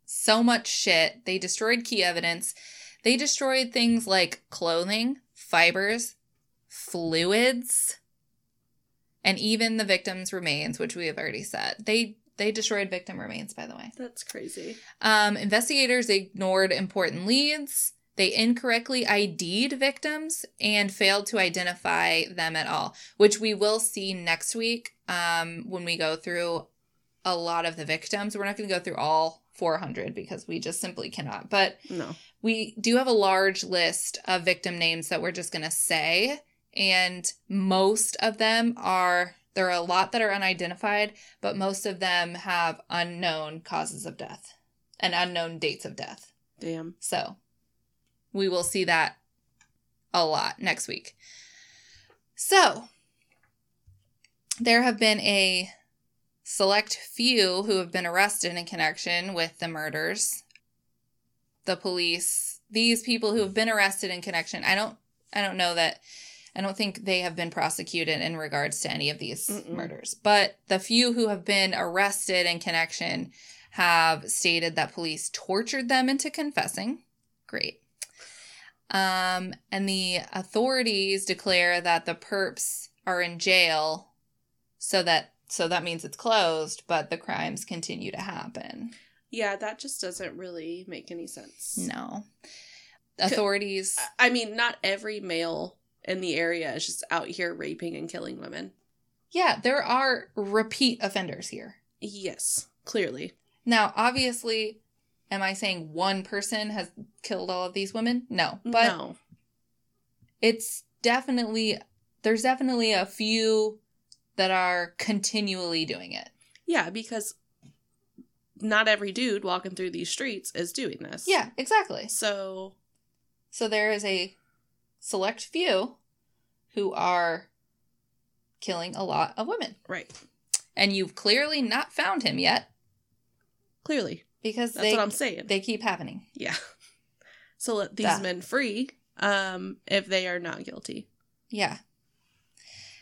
so much shit. They destroyed key evidence. They destroyed things like clothing, fibers, fluids, and even the victim's remains, which we have already said. They they destroyed victim remains, by the way. That's crazy. Um, investigators ignored important leads. They incorrectly ID'd victims and failed to identify them at all, which we will see next week um, when we go through a lot of the victims. We're not going to go through all 400 because we just simply cannot. But No. we do have a large list of victim names that we're just going to say. And most of them are, there are a lot that are unidentified, but most of them have unknown causes of death and unknown dates of death. Damn. So we will see that a lot next week. So there have been a select few who have been arrested in connection with the murders. The police, these people who have been arrested in connection, I don't I don't know that I don't think they have been prosecuted in regards to any of these Mm-mm. murders. But the few who have been arrested in connection have stated that police tortured them into confessing. Great. Um, and the authorities declare that the perps are in jail so that so that means it's closed, but the crimes continue to happen. Yeah, that just doesn't really make any sense. No. Authorities I mean, not every male in the area is just out here raping and killing women. Yeah, there are repeat offenders here. Yes, clearly. Now, obviously, am I saying one person has killed all of these women? No. But no. it's definitely there's definitely a few that are continually doing it. Yeah, because not every dude walking through these streets is doing this. Yeah, exactly. So, So there is a select few who are killing a lot of women. right. And you've clearly not found him yet Clearly. because That's they what I'm saying. they keep happening. yeah. [LAUGHS] So let these That. men free um if they are not guilty. Yeah.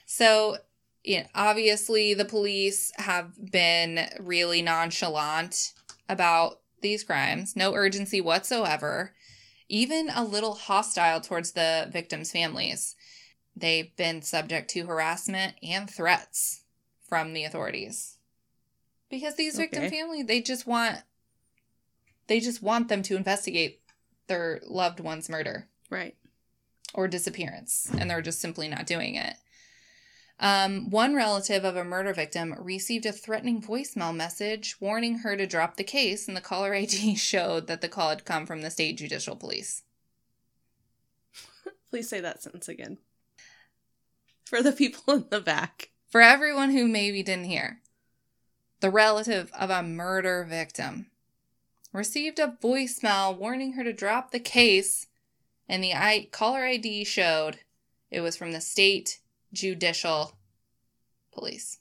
So, yeah, obviously the police have been really nonchalant about these crimes. No urgency whatsoever. even a little hostile towards the victims' families. They've been subject to harassment and threats from the authorities. Because these victim Okay. families, they just want they just want them to investigate their loved one's murder Right. or disappearance, and they're just simply not doing it. Um, one relative of a murder victim received a threatening voicemail message warning her to drop the case, and the caller ID [LAUGHS] showed that the call had come from the state judicial police. [LAUGHS] Please say that sentence again. For the people in the back. For everyone who maybe didn't hear, the relative of a murder victim received a voicemail warning her to drop the case, and the I- caller ID showed it was from the state judicial police.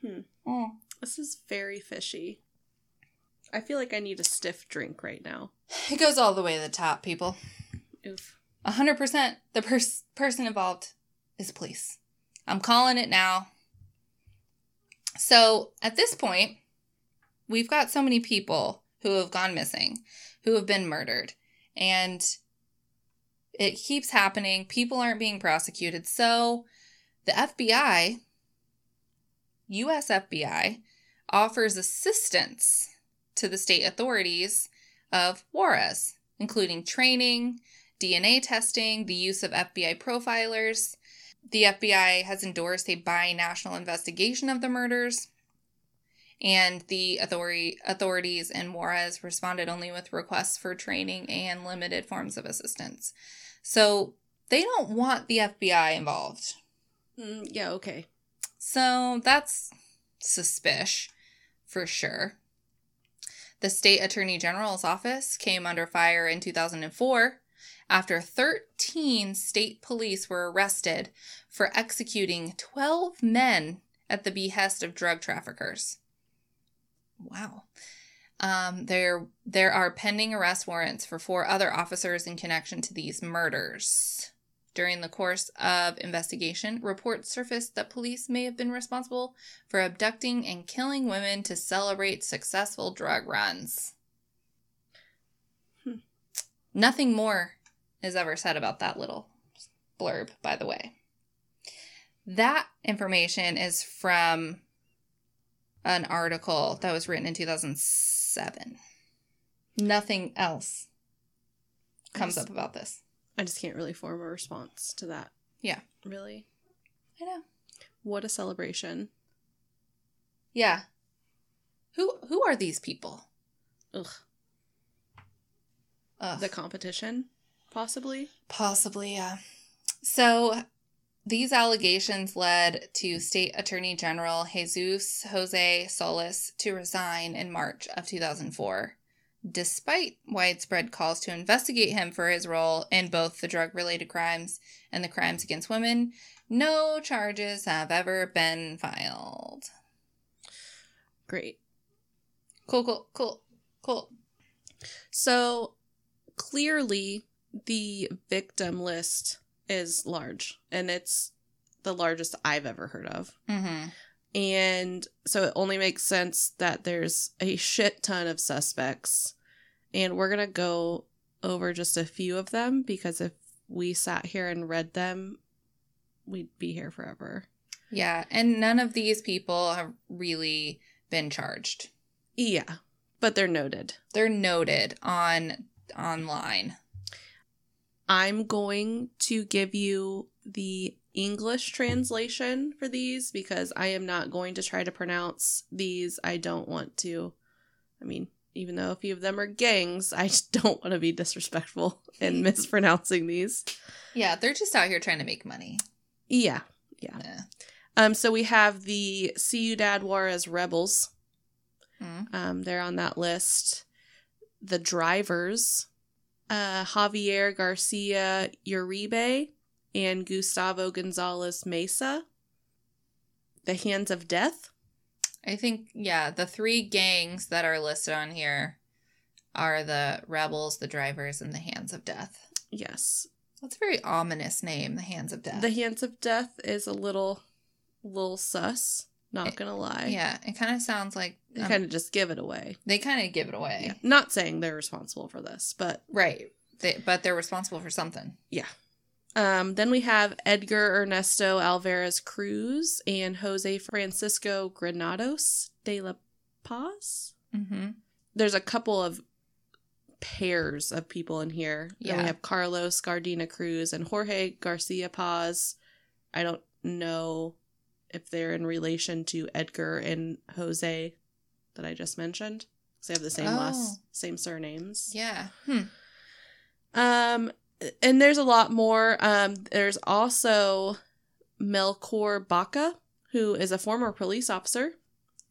Hmm. Oh. This is very fishy. I feel like I need a stiff drink right now. It goes all the way to the top, people. Oof. 100% the pers- person involved is police. I'm calling it now. So at this point, we've got so many people who have gone missing, who have been murdered, and it keeps happening. People aren't being prosecuted. So the FBI, US FBI, offers assistance to the state authorities of Juarez, including training, DNA testing, the use of FBI profilers. The FBI has endorsed a bi-national investigation of the murders, and the authority, authorities in Juarez responded only with requests for training and limited forms of assistance. So they don't want the FBI involved. Mm, yeah, okay. So that's suspicious for sure. The state attorney general's office came under fire in 2004 after 13 state police were arrested for executing 12 men at the behest of drug traffickers. Wow. Um, there, there are pending arrest warrants for four other officers in connection to these murders. During the course of investigation, reports surfaced that police may have been responsible for abducting and killing women to celebrate successful drug runs. Hmm. Nothing more is ever said about that little blurb, by the way. That information is from an article that was written in 2007. Nothing else comes Nice. up about this. I just can't really form a response to that. Yeah. Really? I know. What a celebration. Yeah. Who who are these people? Ugh. Ugh. The competition, possibly? Possibly, yeah. So these allegations led to State Attorney General Jesus Jose Solis to resign in March of 2004, despite widespread calls to investigate him for his role in both the drug related crimes and the crimes against women. No charges have ever been filed. Great. Cool, cool, cool, cool. So clearly, the victim list is large, and it's the largest I've ever heard of. Mm-hmm. And so it only makes sense that there's a shit ton of suspects. And we're going to go over just a few of them because if we sat here and read them, we'd be here forever. Yeah, and none of these people have really been charged. Yeah, but they're noted. They're noted on online. I'm going to give you the English translation for these because I am not going to try to pronounce these. I don't want to. I mean, even though a few of them are gangs, I just [LAUGHS] don't want to be disrespectful in [LAUGHS] mispronouncing these. Yeah, they're just out here trying to make money. Yeah, yeah. Yeah. Um, so we have the Ciudad Juarez Rebels. Mm. Um, they're on that list. The drivers, uh, Javier Garcia Uribe and Gustavo Gonzalez Mesa. The Hands of Death. I think, yeah, the three gangs that are listed on here are the rebels, the drivers, and the Hands of Death. Yes. That's a very ominous name, the Hands of Death. The Hands of Death is a little, little sus. Not It- gonna lie. Yeah, it kind of sounds like They um, kind of just give it away. they kind of give it away. Yeah. Not saying they're responsible for this, but Right. They, but they're responsible for something. Yeah. Um, then we have Edgar Ernesto Alvarez Cruz and Jose Francisco Granados de la Paz. Mm-hmm. There's a couple of pairs of people in here. Then Yeah. we have Carlos Gardena Cruz and Jorge Garcia Paz. I don't know if they're in relation to Edgar and Jose that I just mentioned. Because they have the same Oh. last same surnames. Yeah. Hmm. Um, and there's a lot more. Um, there's also Melchor Baca, who is a former police officer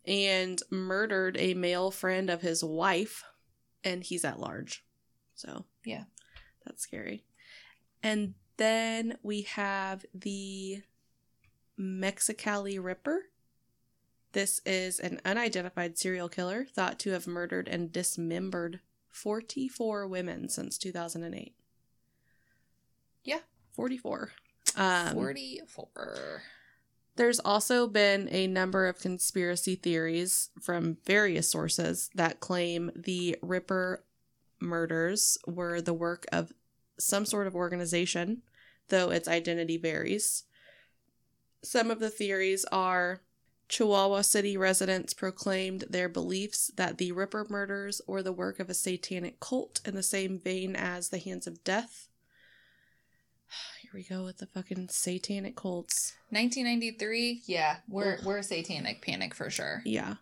and murdered a male friend of his wife, and he's at large. So, Yeah. that's scary. And then we have the Mexicali Ripper. This is an unidentified serial killer thought to have murdered and dismembered 44 women since 2008. Yeah. 44. Um, 44. there's also been a number of conspiracy theories from various sources that claim the Ripper murders were the work of some sort of organization, though its identity varies. Some of the theories are Chihuahua City residents proclaimed their beliefs that the Ripper murders were the work of a satanic cult in the same vein as the Hands of Death. [SIGHS] Here we go with the fucking satanic cults. 1993. Yeah, we're Ugh. we're satanic panic for sure. Yeah.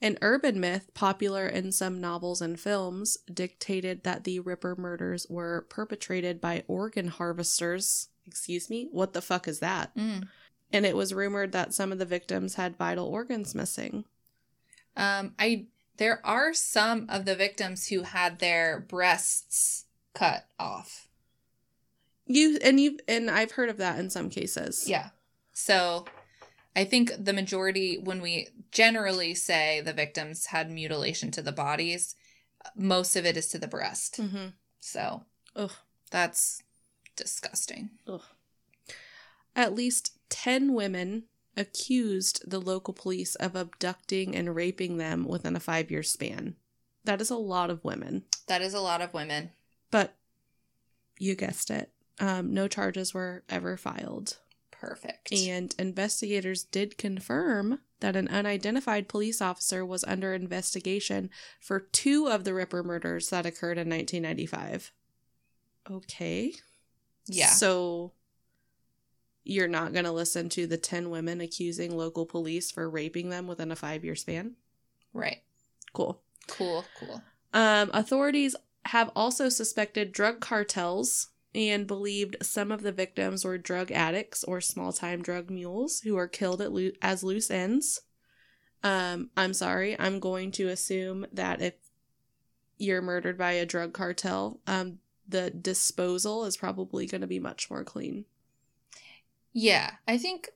An urban myth popular in some novels and films dictated that the Ripper murders were perpetrated by organ harvesters. Excuse me? What the fuck is that? Mm. And it was rumored that some of the victims had vital organs missing. Um, I there are some of the victims who had their breasts cut off. You and you and I've heard of that in some cases. Yeah. So I think the majority, when we generally say the victims had mutilation to the bodies, most of it is to the breast. Mm-hmm. So Ugh. that's disgusting. Ugh. At least 10 women accused the local police of abducting and raping them within a five year span. That is a lot of women. That is a lot of women. But you guessed it. Um, no charges were ever filed. Perfect. And investigators did confirm that an unidentified police officer was under investigation for two of the Ripper murders that occurred in 1995. Okay. yeah. So you're not going to listen to the 10 women accusing local police for raping them within a five year span? right. Cool. Cool. Cool. Um, authorities have also suspected drug cartels and believed some of the victims were drug addicts or small time drug mules who are killed at loo- as loose ends. Um, I'm sorry, I'm going to assume that if you're murdered by a drug cartel, um, the disposal is probably going to be much more clean. Yeah. I think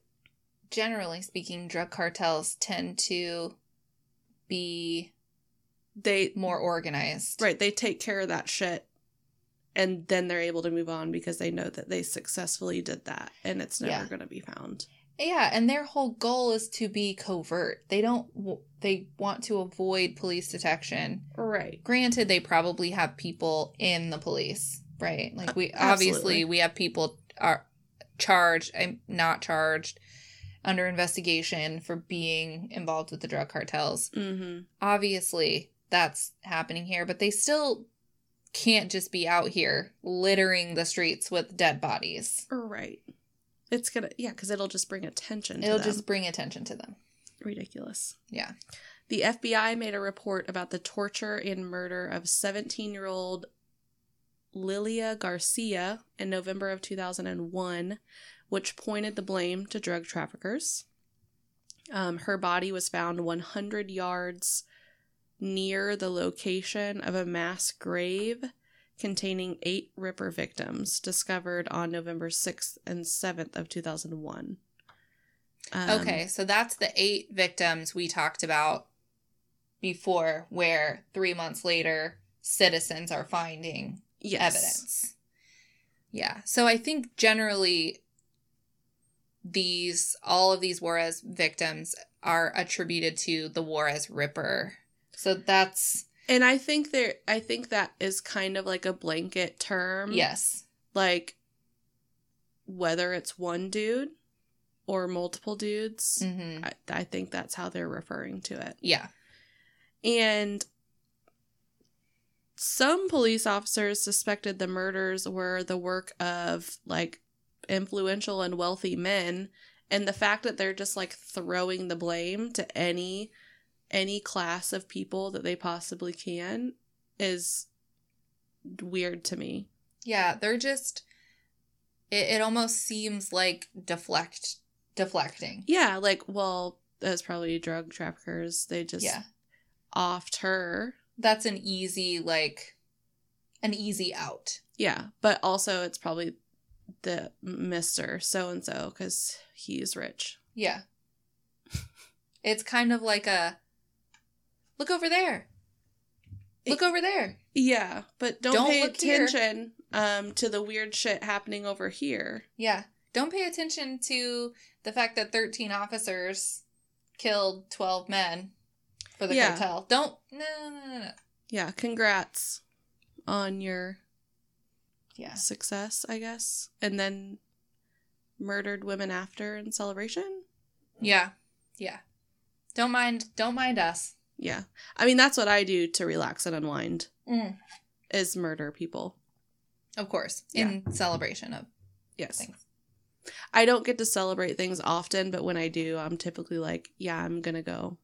generally speaking, drug cartels tend to be They more organized. right, they take care of that shit and then they're able to move on because they know that they successfully did that and it's never Yeah. going to be found. Yeah, and their whole goal is to be covert. They don't. They want to avoid police detection. Right. Granted, they probably have people in the police, right? Like we obviously we have people are charged I'm not charged under investigation for being involved with the drug cartels. Mm-hmm. Obviously, that's happening here, but they still can't just be out here littering the streets with dead bodies. Right. It's gonna yeah, because it'll just bring attention. To It'll just bring attention to them. ridiculous. Yeah. The FBI made a report about the torture and murder of 17 year old Lilia Garcia in November of 2001, which pointed the blame to drug traffickers. Um, her body was found 100 yards near the location of a mass grave containing eight Ripper victims discovered on November 6th and 7th of 2001. Um, Okay, so that's the eight victims we talked about before, where three months later, citizens are finding Yes. evidence. Yeah, so I think generally these all of these Juarez victims are attributed to the Juarez Ripper. So that's And I think there I think that is kind of like a blanket term. yes. Like whether it's one dude or multiple dudes, hmm I, I think that's how they're referring to it. Yeah. And some police officers suspected the murders were the work of like influential and wealthy men and the fact that they're just like throwing the blame to any any class of people that they possibly can is weird to me. Yeah, they're just it, it almost seems like deflect deflecting. Yeah, like well, that's probably drug traffickers. They just yeah. offed her. That's an easy like an easy out. Yeah, but also it's probably the Mister So and So because he's rich. Yeah. [LAUGHS] it's kind of like a look over there. Look over there. Yeah, but don't, Don't pay attention um to the weird shit happening over here. Yeah. Don't pay attention to the fact that 13 officers killed 12 men for the Yeah. cartel. Don't no no no no. Yeah, congrats on your Yeah. success, I guess. And then murdered women after in celebration. Yeah. Yeah. Don't mind don't mind us. Yeah, I mean that's what I do to relax and unwind Mm. is murder people. Of course. In celebration of Yes. things. I don't get to celebrate things often, but when I do, I'm typically like, yeah, I'm gonna go.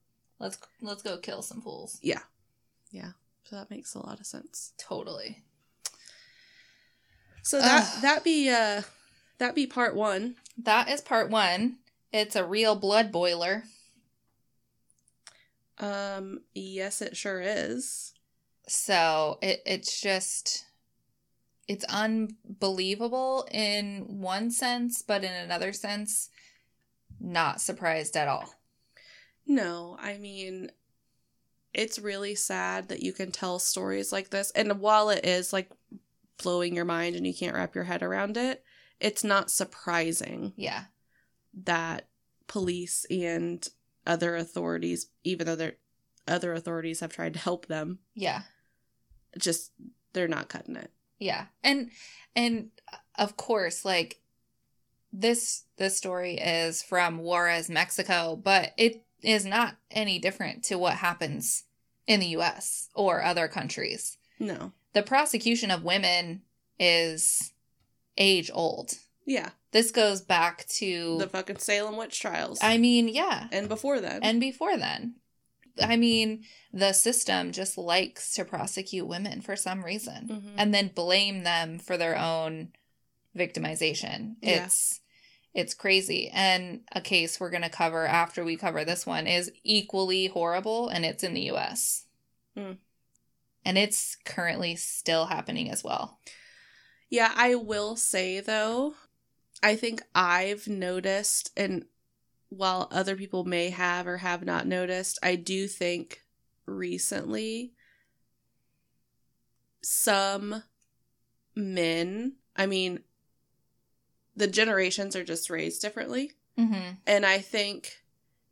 Let's let's go kill some fools. Yeah. Yeah. So that makes a lot of sense. Totally. So that Ugh. that be uh that be part one. That is part 1. It's a real blood boiler. Um yes it sure is. So it it's just it's unbelievable in one sense, but in another sense, not surprised at all. No, I mean it's really sad that you can tell stories like this and while it is like blowing your mind and you can't wrap your head around it, it's not surprising Yeah. that police and other authorities even though they're other authorities have tried to help them, Yeah. just they're not cutting it. Yeah. And and uh, of course, like this this story is from Juarez, Mexico, but it is not any different to what happens in the US or other countries. No. The prosecution of women is age old. Yeah. This goes back to The fucking Salem witch trials. I mean, yeah. and before then. And before then. I mean, the system just likes to prosecute women for some reason Mhm. and then blame them for their own victimization. Yeah. It's it's crazy. And a case we're going to cover after we cover this one is equally horrible and it's in the US. Mm. And it's currently still happening as well. Yeah, I will say though, I think I've noticed, and while other people may have or have not noticed, I do think recently some men, I mean, the generations are just raised differently. Mhm. And I think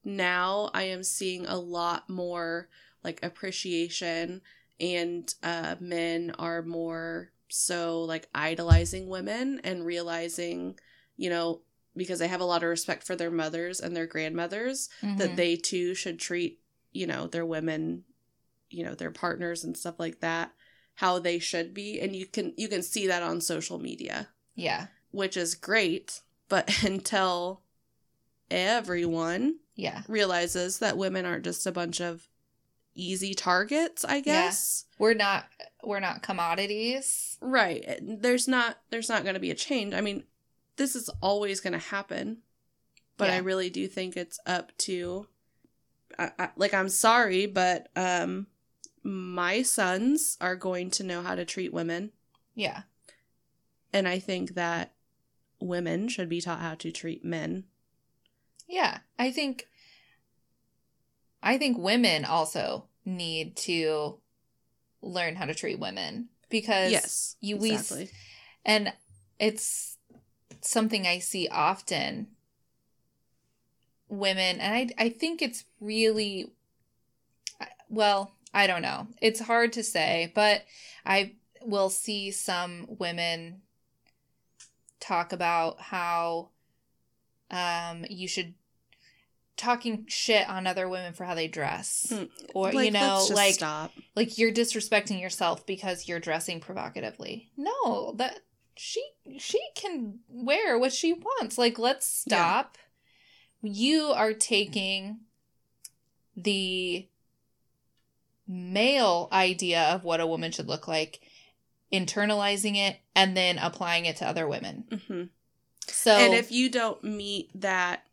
now I am seeing a lot more like appreciation and uh, men are more so like idolizing women and realizing, you know, because they have a lot of respect for their mothers and their grandmothers, that Mhm. they too should treat, you know, their women, you know, their partners and stuff like that how they should be and you can you can see that on social media Yeah. Which is great, but [LAUGHS] until everyone Yeah. realizes that women aren't just a bunch of easy targets, I guess. We're not we're not commodities. Right. There's not there's not going to be a change. I mean, this is always going to happen. But I really do think it's up to I, I, like I'm sorry, but um my sons are going to know how to treat women Yeah. and I think that women should be taught how to treat men. Yeah, I think I think women also need to learn how to treat women because Yes. you we exactly. and it's something I see often women, and I I think it's really well, I don't know. It's hard to say, but I will see some women talk about how um you should talking shit on other women for how they dress Hmm. or Like, you know like stop. like you're disrespecting yourself because you're dressing provocatively. No, that she she can wear what she wants. Like let's Yeah. stop. You are taking the male idea of what a woman should look like, internalizing it and then applying it to other women. hmm So and if you don't meet that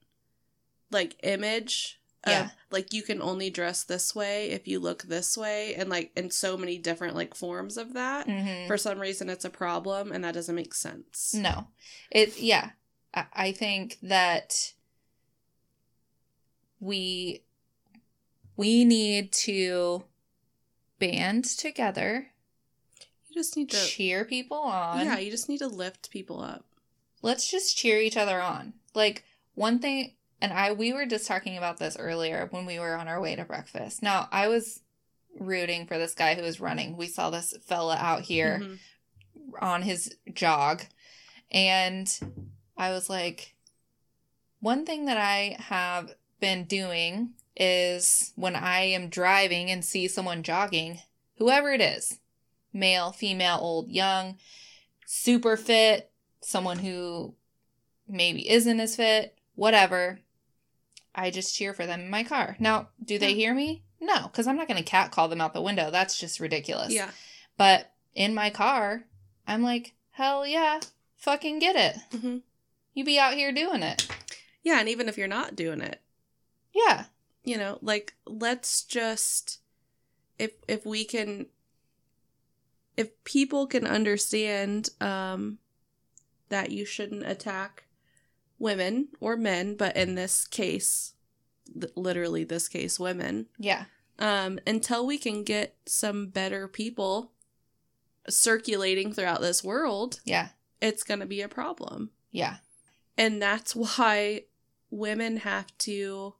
like image of, Yeah. like you can only dress this way if you look this way and like in so many different like forms of that Mhm. for some reason it's a problem and that doesn't make sense No. It yeah. I, I think that we we need to band together, just need to cheer people on. yeah you just need to lift people up Let's just cheer each other on. Like one thing and I we were just talking about this earlier when we were on our way to breakfast. Now, I was rooting for this guy who was running. We saw this fella out here. Mhm. on his jog and I was like one thing that I have been doing is when I am driving and see someone jogging, whoever it is, male, female, old, young, super fit, someone who maybe isn't as fit, whatever, I just cheer for them in my car. Now, do they hear me? No, because I'm not going to cat call them out the window. That's just ridiculous. yeah But in my car, I'm like, hell yeah, fucking get it. hmm You be out here doing it. yeah and even if you're not doing it Yeah. you know like let's just if if we can if people can understand um that you shouldn't attack women or men but in this case literally this case women Yeah. um until we can get some better people circulating throughout this world Yeah. it's going to be a problem Yeah. and that's [LAUGHS] why women have to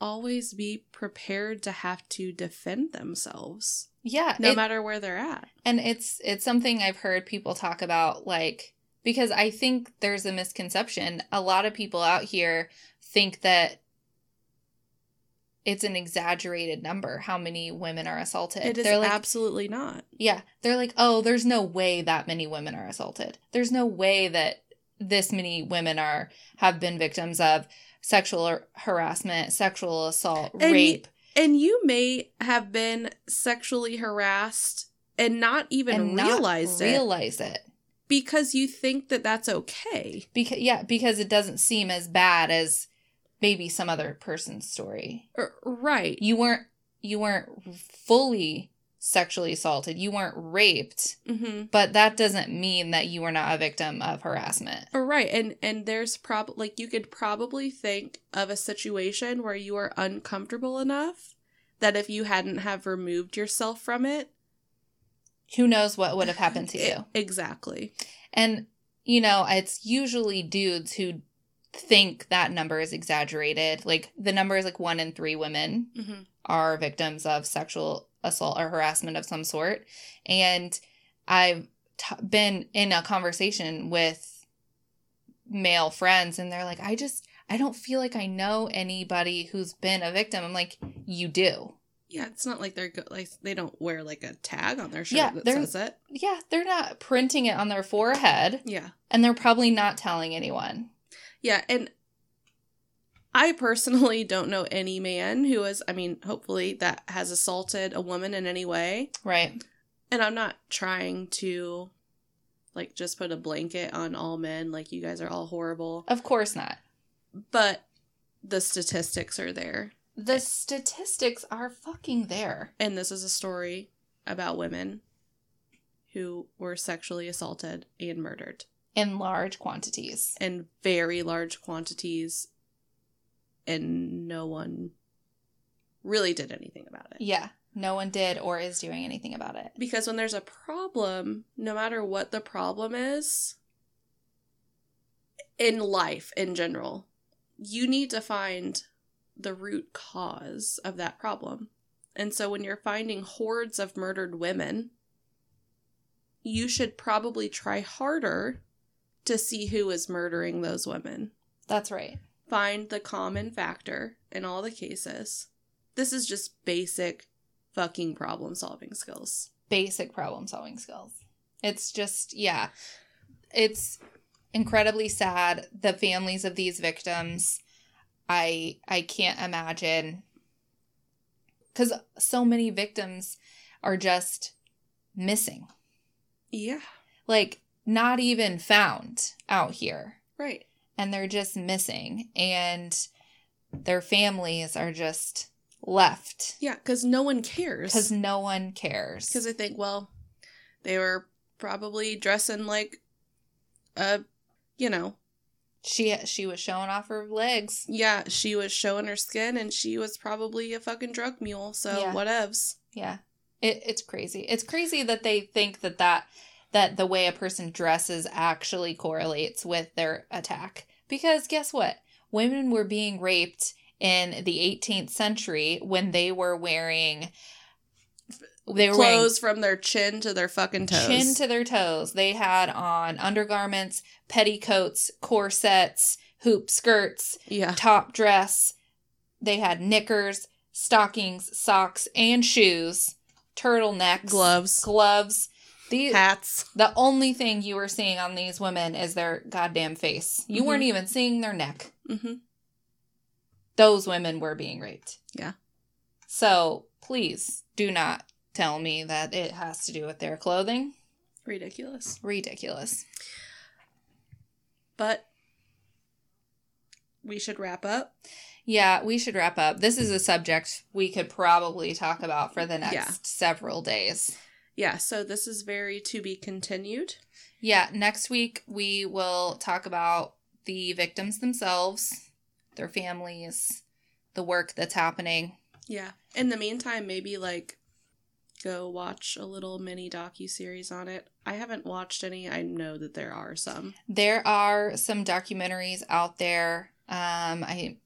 always be prepared to have to defend themselves, Yeah. no it- matter where they're at. and it's it's something I've heard people talk about like because I think there's a misconception. A lot of people out here think that it's an exaggerated number how many women are assaulted. It is They're like absolutely not. Yeah, they're like, "Oh, there's no way that many women are assaulted. There's no way that this many women are have been victims of sexual harassment, sexual assault, And rape, And you may have been sexually harassed and not even and not realized it realize it. because you think that that's okay. Because yeah, because it doesn't seem as bad as maybe some other person's story. Er, Right. You weren't you weren't fully sexually assaulted. You weren't raped, hmm but that doesn't mean that you were not a victim of harassment. Right. And and there's prob like you could probably think of a situation where you are uncomfortable enough that if you hadn't have removed yourself from it, Who knows what would have happened to [LAUGHS] you? Exactly. And, you know, it's usually dudes who think that number is exaggerated. Like, the number is like one in three women hmm are victims of sexual assault or harassment of some sort. And I've t- been in a conversation with male friends, and they're like, I just, I don't feel like I know anybody who's been a victim. I'm like, you do. Yeah, it's not like they're go- like they don't wear like a tag on their shirt Yeah, that says it. Yeah, they're not printing it on their forehead, Yeah. and they're probably not telling anyone. Yeah, and I personally don't know any man who is, I mean, hopefully that has assaulted a woman in any way. Right. And I'm not trying to like just put a blanket on all men like you guys are all horrible, Of course not. but the statistics are there. The statistics are fucking there. And this is a story about women who were sexually assaulted and murdered in large quantities. in very large quantities and no one really did anything about it. Yeah, no one did or is doing anything about it. Because when there's a problem, no matter what the problem is, in life in general, you need to find the root cause of that problem. And so when you're finding hordes of murdered women, you should probably try harder to see who is murdering those women. That's right. Find the common factor in all the cases. This is just basic fucking problem solving skills. Basic problem solving skills. It's just, yeah. It's incredibly sad. The families of these victims, I I can't imagine cuz so many victims are just missing. Yeah. Like not even found out here. Right. And they're just missing and their families are just left Yeah, because no one cares. because no one cares. Because I think, well, they were probably dressing like a, you know, she she was showing off her legs. yeah, she was showing her skin and she was probably a fucking drug mule. So Yeah. whatevs. Yeah. It, it's crazy. It's crazy that they think that that that the way a person dresses actually correlates with their attack. Because guess what? Women were being raped in the 18th century when they were wearing they were Clothes from their chin to their fucking toes. chin to their toes. They had on undergarments, petticoats, corsets, hoop skirts, yeah. top dress. They had knickers, stockings, socks, and shoes, turtlenecks, Gloves. gloves. These, Hats. the only thing you were seeing on these women is their goddamn face. You Mhm. weren't even seeing their neck. Mm-hmm. Those women were being raped. Yeah. So please do not tell me that it has to do with their clothing. Ridiculous. Ridiculous. But we should wrap up. Yeah, we should wrap up. This is a subject we could probably talk about for the next Yeah. several days. Yeah, so this is very to be continued. Yeah, next week we will talk about the victims themselves, their families, the work that's happening. Yeah. In the meantime, maybe like go watch a little mini docu series on it. I haven't watched any. I know that there are some. There are some documentaries out there. Um, I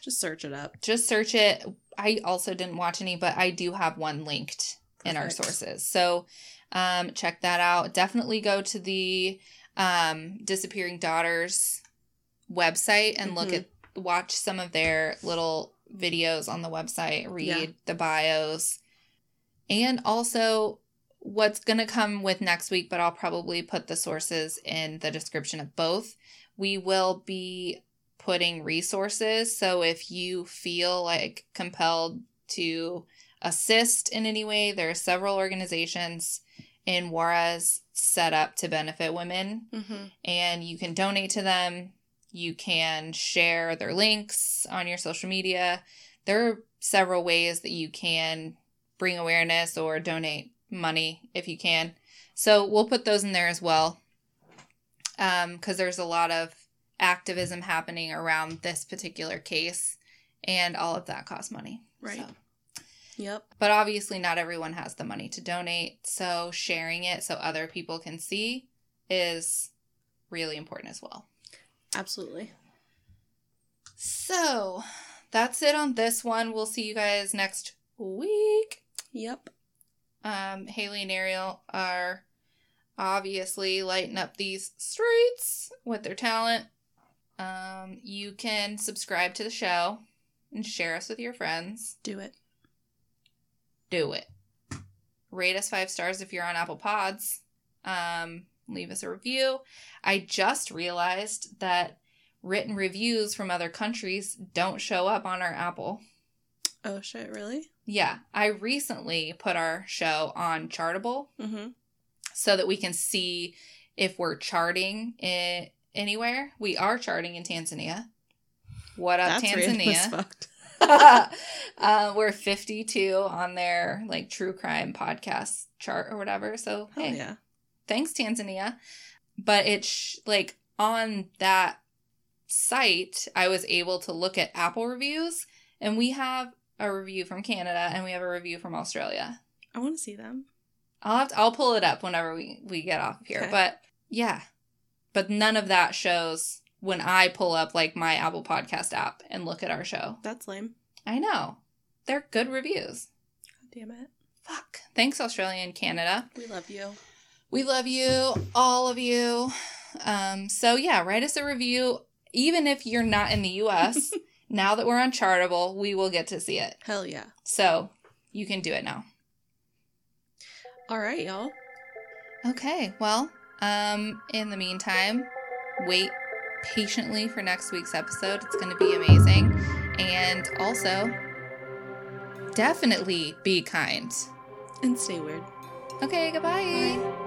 Just search it up. just search it. I also didn't watch any, but I do have one linked in our sources. So um, check that out. Definitely go to the um, Disappearing Daughters website and look Mhm. at watch some of their little videos on the website, read Yeah. the bios. And also what's going to come with next week, but I'll probably put the sources in the description of both. We will be putting resources. So if you feel like compelled to assist in any way, there are several organizations in Juarez set up to benefit women, Mm-hmm. and you can donate to them. You can share their links on your social media. There are several ways that you can bring awareness or donate money if you can. So we'll put those in there as well. Um, because there's a lot of activism happening around this particular case, and all of that costs money. Right. So. Yep. But obviously, not everyone has the money to donate. So, sharing it so other people can see is really important as well. Absolutely. So, that's it on this one. We'll see you guys next week. Yep. Um, Haley and Ariel are obviously lighting up these streets with their talent. Um, you can subscribe to the show and share us with your friends. Do it. Do it. Rate us five stars if you're on Apple Pods. Um, leave us a review. I just realized that written reviews from other countries don't show up on our Apple. Oh shit! Really? Yeah, I recently put our show on Chartable Mm-hmm. so that we can see if we're charting it anywhere. We are charting in Tanzania. What up, That's Tanzania? [LAUGHS] uh, we're 52 on their like true crime podcast chart or whatever. So Hell hey, yeah. thanks Tanzania. But it's sh- like on that site, I was able to look at Apple reviews, and we have a review from Canada and we have a review from Australia. I want to see them. I'll have to, I'll pull it up whenever we we get off here. Okay. But yeah, but none of that shows when I pull up like my Apple Podcast app and look at our show. That's lame. I know. They're good reviews. God damn it. Fuck. Thanks, Australia and Canada. We love you. We love you, all of you. Um, so yeah, write us a review. Even if you're not in the US, [LAUGHS] now that we're on Chartable, we will get to see it. Hell yeah. So you can do it now. All right, y'all. Okay, well, um, in the meantime, wait patiently for next week's episode. It's going to be amazing. And also, definitely be kind. And stay weird. Okay, goodbye. Bye.